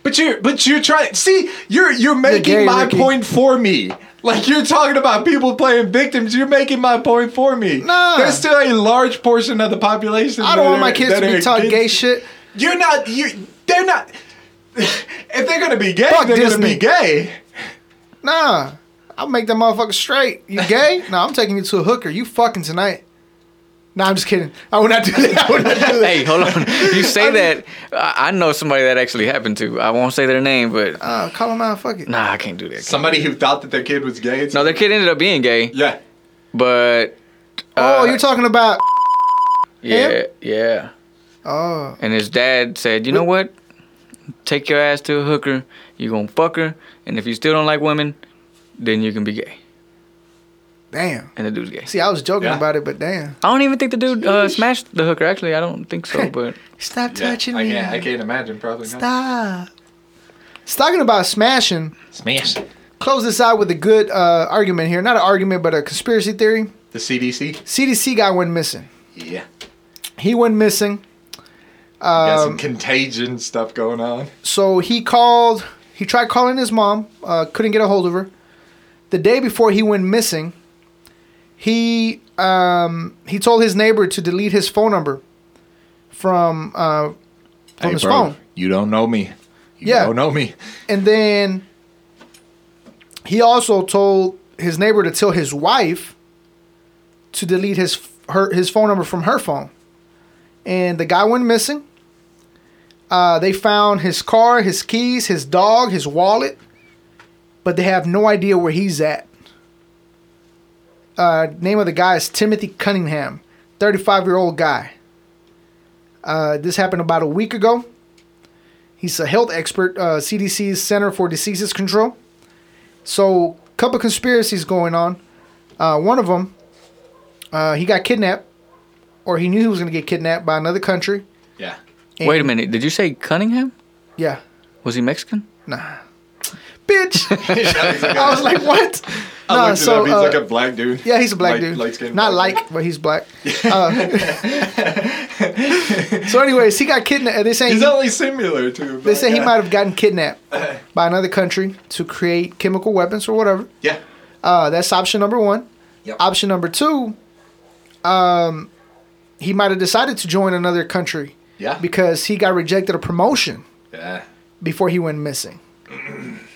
But you're but you're trying. See, you're you're making my Ricky. point for me. Like you're talking about people playing victims. You're making my point for me. Nah. there's still a large portion of the population. I don't want my kids to be taught gay shit. You're not. You. They're not. If they're gonna be gay, Fuck they're Disney. gonna be gay. Nah, I'll make that motherfucker straight. You gay? nah, I'm taking you to a hooker. You fucking tonight. Nah, I'm just kidding. I would not do that. I would not do that. hey, hold on. You say that. I I know somebody that actually happened to. I won't say their name, but Uh, call him out. Fuck it. nah, I can't do that. Somebody who thought that their kid was gay. it's- No, their kid ended up being gay, Yeah. but oh, uh, you're talking about. yeah, Him? yeah. Oh, And his dad said, "You know what? Take your ass to a hooker. You're gonna fuck her, and if you still don't like women, then you can be gay." Damn. And the dude's gay. See, I was joking Yeah. about it, but damn. I don't even think the dude uh, smashed the hooker. Actually, I don't think so. But Stop Yeah, touching I me. can't. I can't imagine. Probably not. Stop. It's talking about smashing. Smash. Close this out with a good uh, argument here. Not an argument, but a conspiracy theory. The CDC. CDC guy went missing. Yeah. He went missing. Got some Um, contagion stuff going on. so he called. He tried calling his mom. Uh, couldn't get a hold of her. The day before he went missing, he um, he told his neighbor to delete his phone number from uh, from his phone. You don't know me. You Yeah. don't know me. And then he also told his neighbor to tell his wife to delete his her his phone number from her phone. And the guy went missing. Uh, they found his car, his keys, his dog, his wallet, but they have no idea where he's at. Uh, name of the guy is Timothy Cunningham, 35 year old guy. Uh, this happened about a week ago. He's a health expert, uh, CDC's Center for Diseases Control. So, a couple conspiracies going on. Uh, one of them, uh, he got kidnapped, or he knew he was going to get kidnapped by another country. Yeah. And- wait a minute. Did you say Cunningham? Yeah, Was he Mexican? nah, bitch. I was like, what? I Nah, looked it so, up. He's uh, like a black dude. Yeah, he's a black Light- dude. light-skinned Not black like, but he's black. Uh, so, anyways, he got kidnapped. They say He's he, only similar to. they say he might have gotten kidnapped by another country to create chemical weapons or whatever. Yeah. Uh, that's option number one. Yep. Option number two, um, he might have decided to join another country Yeah. because he got rejected a promotion Yeah. before he went missing.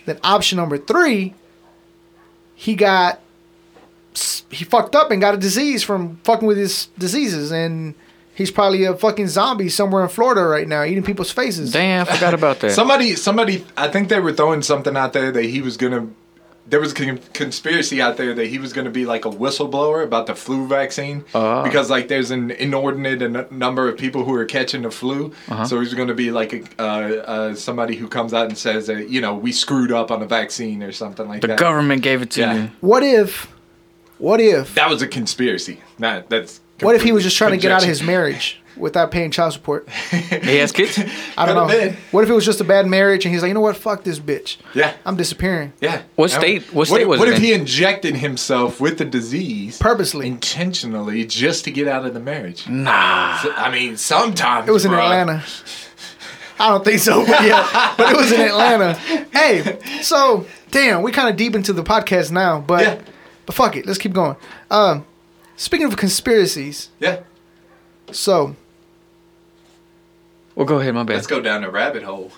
then option number three, he got he fucked up and got a disease from fucking with his diseases, and He's probably a fucking zombie somewhere in Florida right now, eating people's faces. Damn, I forgot about that. Somebody, somebody, I think they were throwing something out there that he was gonna. There was a con- conspiracy out there that he was gonna be like a whistleblower about the flu vaccine Ah. because like there's an inordinate n- number of people who are catching the flu. Uh-huh. So he's gonna be like a, uh, uh, somebody who comes out and says that you know we screwed up on the vaccine or something like that. the government gave it to Yeah. you. What if, what if, That was a conspiracy. Not that's. what if he was just trying to get out of his marriage without paying child support? He has kids. I don't know. Been. What if it was just a bad marriage and he's like, you know what, fuck this bitch. Yeah. I'm disappearing Yeah. What state- what What, state was what it if in? he injected himself with the disease purposely. intentionally just to get out of the marriage? Nah. So- I mean, sometimes It was in. Atlanta. I don't think so, but yeah, but it was in Atlanta. Hey, so damn, we kind of deep into the podcast now, but Yeah. but fuck it, let's keep going. Um, speaking of conspiracies, Yeah. So Well, go ahead. My bad. Let's go down the rabbit hole.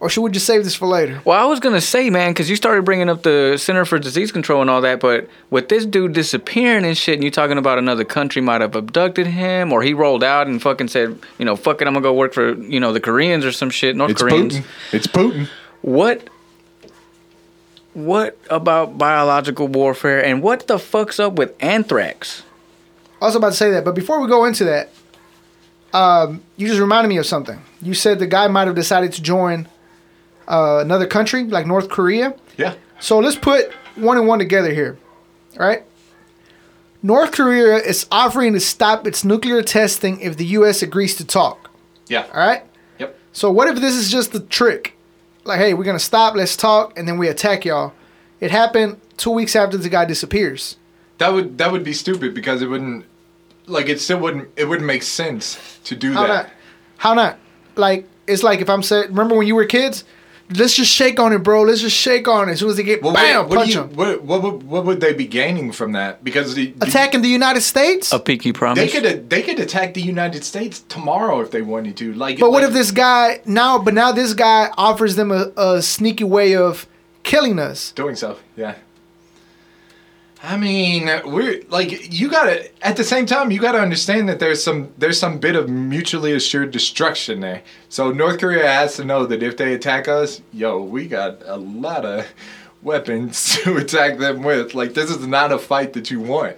or should we just save this for later? Well, I was gonna say, man, because you started bringing up the Center for Disease Control and all that, but with this dude disappearing and shit, and you talking about another country might have abducted him, or he rolled out and fucking said, you know, fuck it, I'm gonna go work for, you know, the Koreans or some shit, North Koreans. Putin. It's Putin. What? What about biological warfare, and what the fuck's up with anthrax? I was about to say that, but before we go into that, um, you just reminded me of something. You said the guy might have decided to join uh, another country like North Korea. Yeah. So let's put one and one together here. right? North Korea is offering to stop its nuclear testing if the U.S. agrees to talk. Yeah. All right. Yep. So what if this is just a trick? Like, hey, we're gonna stop, let's talk, and then we attack y'all. It happened two weeks after the guy disappears. That would that would be stupid because it wouldn't like it still wouldn't it wouldn't make sense to do How that. not? How not? Like, it's like if I'm saying, remember when you were kids? Let's just shake on it, bro. Let's just shake on it. As soon as they get Well, bam, what, what, punch do you, them. what, what, would- what would they be gaining from that? Because the, the- Attacking the United States. A peaky promise. they could they could attack the United States tomorrow if they wanted to. Like, But what if this guy now? But now this guy offers them a, a sneaky way of killing us. doing so? Yeah. I mean, we're like you gotta. At the same time, you gotta understand that there's some there's some bit of mutually assured destruction there. So North Korea has to know that if they attack us, yo, we got a lot of weapons to attack them with. Like this is not a fight that you want.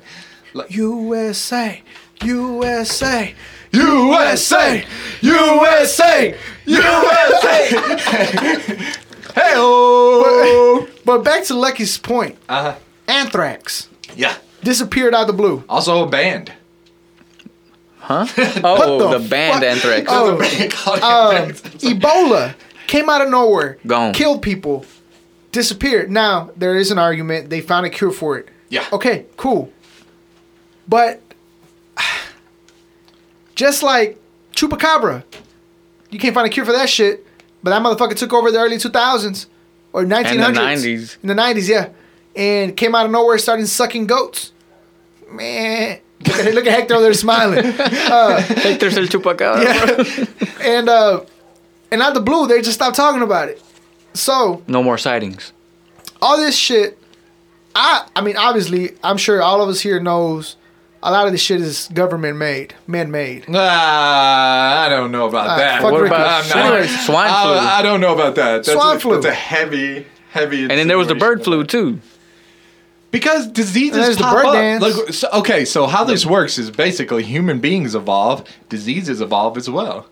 Like, USA, USA, USA, USA, USA. hey But back to Lucky's point. Uh huh. Anthrax Yeah. disappeared out of the blue. Also a band. Huh? Oh, the the, band fuck? Anthrax. Oh, um, Ebola came out of nowhere, Gone. killed people, disappeared. Now there is an argument they found a cure for it. Yeah. Okay, cool. But just like chupacabra, you can't find a cure for that shit. But that motherfucker took over the early 2000s or 1900s. In the 90s. In the 90s, yeah. And came out of nowhere, started sucking goats. Man, look at, look at Hector over there smiling. Hector's el chupacabra. Yeah. and uh, and out of the blue, they just stopped talking about it. So No more sightings. all this shit, I I mean, obviously, I'm sure all of us here knows a lot of this shit is government made, man made. Nah, I don't know about Ah, that. fuck What Ricky. about I'm not- Anyways, swine flu? I, I don't know about that. That's Swine a, flu. That's a heavy, heavy. and then there was the bird flu too. Because diseases And there's the pop bird up. dance. Like, so, okay, so how this works is basically human beings evolve, diseases evolve as well.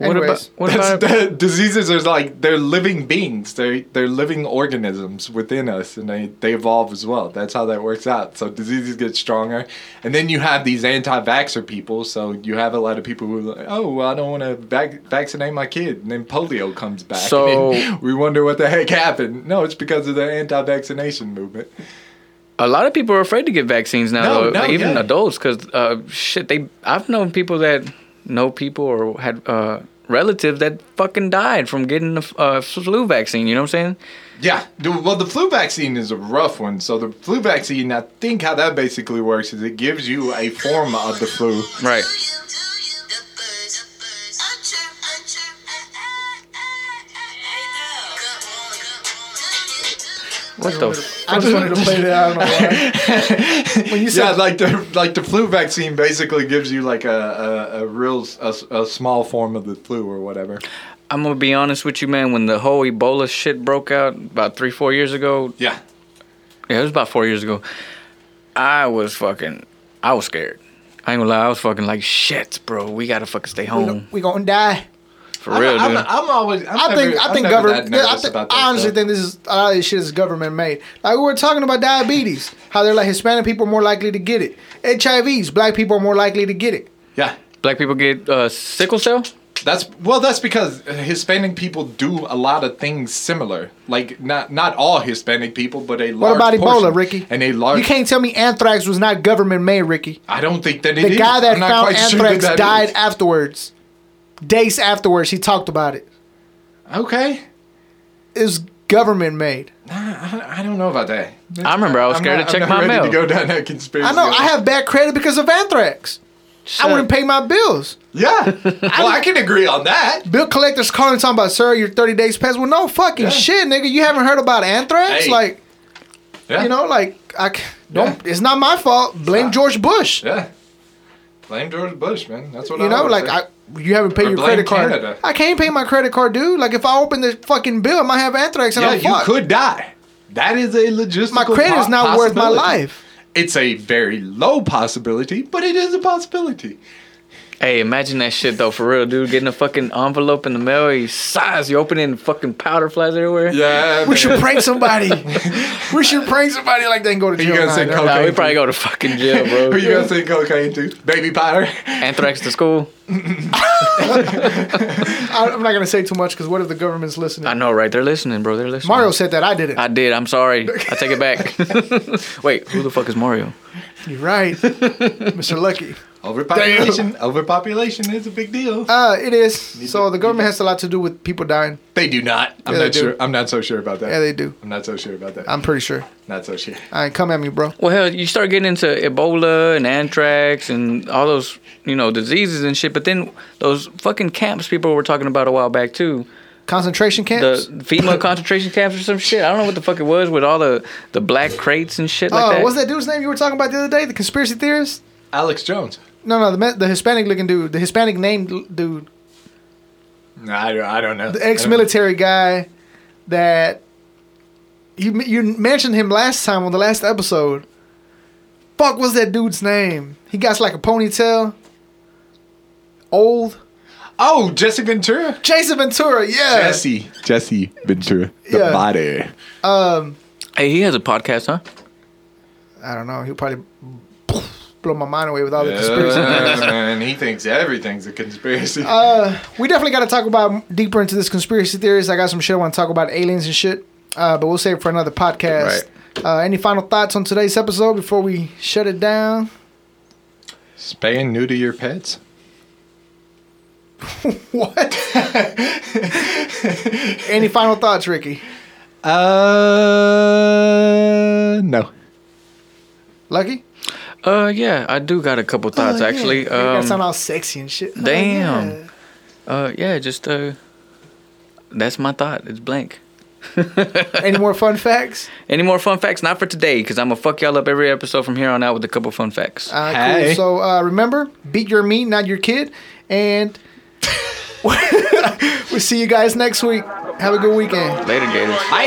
What Anyways, about what That's, about that, diseases are like they're living beings. They're they're living organisms within us, and they they evolve as well. That's how that works out. So diseases get stronger, and then you have these anti-vaxxer people. So you have a lot of people who are like, oh, well, I don't want to vac- vaccinate my kid, and then polio comes back. So- and then we wonder what the heck happened. No, it's because of the anti-vaccination movement. A lot of people are afraid to get vaccines now, No, though, no, even yeah. adults, because uh, shit, they. I've known people that know people or had uh, relatives that fucking died from getting the uh, flu vaccine. You know what I'm saying? Yeah, well, the flu vaccine is a rough one. So the flu vaccine, I think how that basically works is it gives you a form of the flu. Right. What the? F- I just wanted to play that. I don't know why. when you said Yeah, like the like the flu vaccine basically gives you like a a, a real a, a small form of the flu or whatever. I'm gonna be honest with you, man. When the whole Ebola shit broke out about three, four years ago, Yeah. yeah, it was about four years ago. I was fucking, I was scared. I ain't gonna lie, I was fucking like shit, bro. We gotta fucking stay we home gon- we gonna die. For real, I'm, dude. I'm, I'm always. I'm I think never, I I'm think government. that I, nervous think, about that I honestly stuff. think this is a lot of this shit is government made. Like we were talking about diabetes, how they're like Hispanic people are more likely to get it. HIVs, black people are more likely to get it. Yeah. Black people get uh, sickle cell. That's well. That's because Hispanic people do a lot of things similar. Like not not all Hispanic people, but a large. What large about Ebola. Ricky? And a large. You can't tell me anthrax was not government made, Ricky. I don't think that it The is. guy that I'm found quite sure that anthrax that died is. afterwards. Days afterwards, he talked about it. Okay. It was government made. I, I don't know about that. I remember I was I'm scared not- to check I'm not my ready mail. to go down that conspiracy. I know. I have bad credit because of anthrax. I wouldn't pay my bills. Yeah. well, I can agree on that. Bill collectors calling talking about, sir, your 30 days past. Well, no fucking Yeah. shit, nigga. You haven't heard about anthrax? Hey. Like, Yeah. you know, like, I c- don't, Yeah. it's not my fault. Blame not. George Bush. Yeah. Blame George Bush, man. That's what I You know, always like, say. I, you haven't paid Or your credit card. Canada. I can't pay my credit card, dude. Like, if I open the fucking bill, I might have anthrax and yeah, I'm you fucked. could die. That is a logistical. My credit is po- not worth my life. It's a very low possibility, but it is a possibility. Hey, imagine that shit though, for real, dude. Getting a fucking envelope in the mail, you size, you open it, and fucking powder flies everywhere. Yeah, We should prank somebody. we should prank somebody like they and go to jail. You jail. gonna Nah, say they're- Nah, we probably go to fucking jail, bro. Who you gonna say cocaine to? Baby powder. Anthrax to school. I- I'm not gonna say too much because what if the government's listening? I know, right? They're listening, bro. They're listening. Mario said that. I didn't. I did. I'm sorry. I take it back. Wait, who the fuck is Mario? You're right, Mr. Lucky. Overpopulation. Overpopulation is a big deal. Uh, it is. So the government has a lot to do with people dying. They do not. I'm Yeah, they not do. sure. I'm not so sure about that. Yeah, they do. I'm not so sure about that. I'm pretty sure. not so sure. I ain't come at me, bro. Well, hell, you start getting into Ebola and anthrax and all those, you know, diseases and shit. But then those fucking camps people were talking about a while back too. Concentration camps. The female concentration camps or some shit. I don't know what the fuck it was with all the the black crates and shit like oh, that. what's that dude's name you were talking about the other day? The conspiracy theorist? Alex Jones. No, no, the the Hispanic looking dude, the Hispanic named dude, No, I don't, I don't know. the ex-military guy that you you mentioned him last time on the last episode. Fuck, what's that dude's name? He got like a ponytail. Old Oh, Jesse Ventura. Jason Ventura, yeah. Jesse. Jesse Ventura. The Yeah. body. Um, hey, he has a podcast, huh? I don't know. He'll probably blow my mind away with all the conspiracy. Yeah, man, he thinks everything's a conspiracy. Uh, we definitely got to talk about deeper into this conspiracy theories. I got some shit I want to talk about aliens and shit. Uh, but we'll save it for another podcast. Uh, any final thoughts on today's episode before we shut it down? Spay and neuter your pets. What? any final thoughts, Ricky? Uh, no. Lucky? Uh, yeah, I do got a couple thoughts Oh, yeah. actually. You gotta sound Um, all sexy and shit. Oh, damn. yeah. uh, yeah, just uh, that's my thought. It's blank. Any more fun facts? Any more fun facts? Not for today, because I'm gonna fuck y'all up every episode from here on out with a couple fun facts. Uh, Hey. Cool. So uh, remember, beat your meat, not your kid. And we'll see you guys next week. Have a good weekend. Later, Gators. I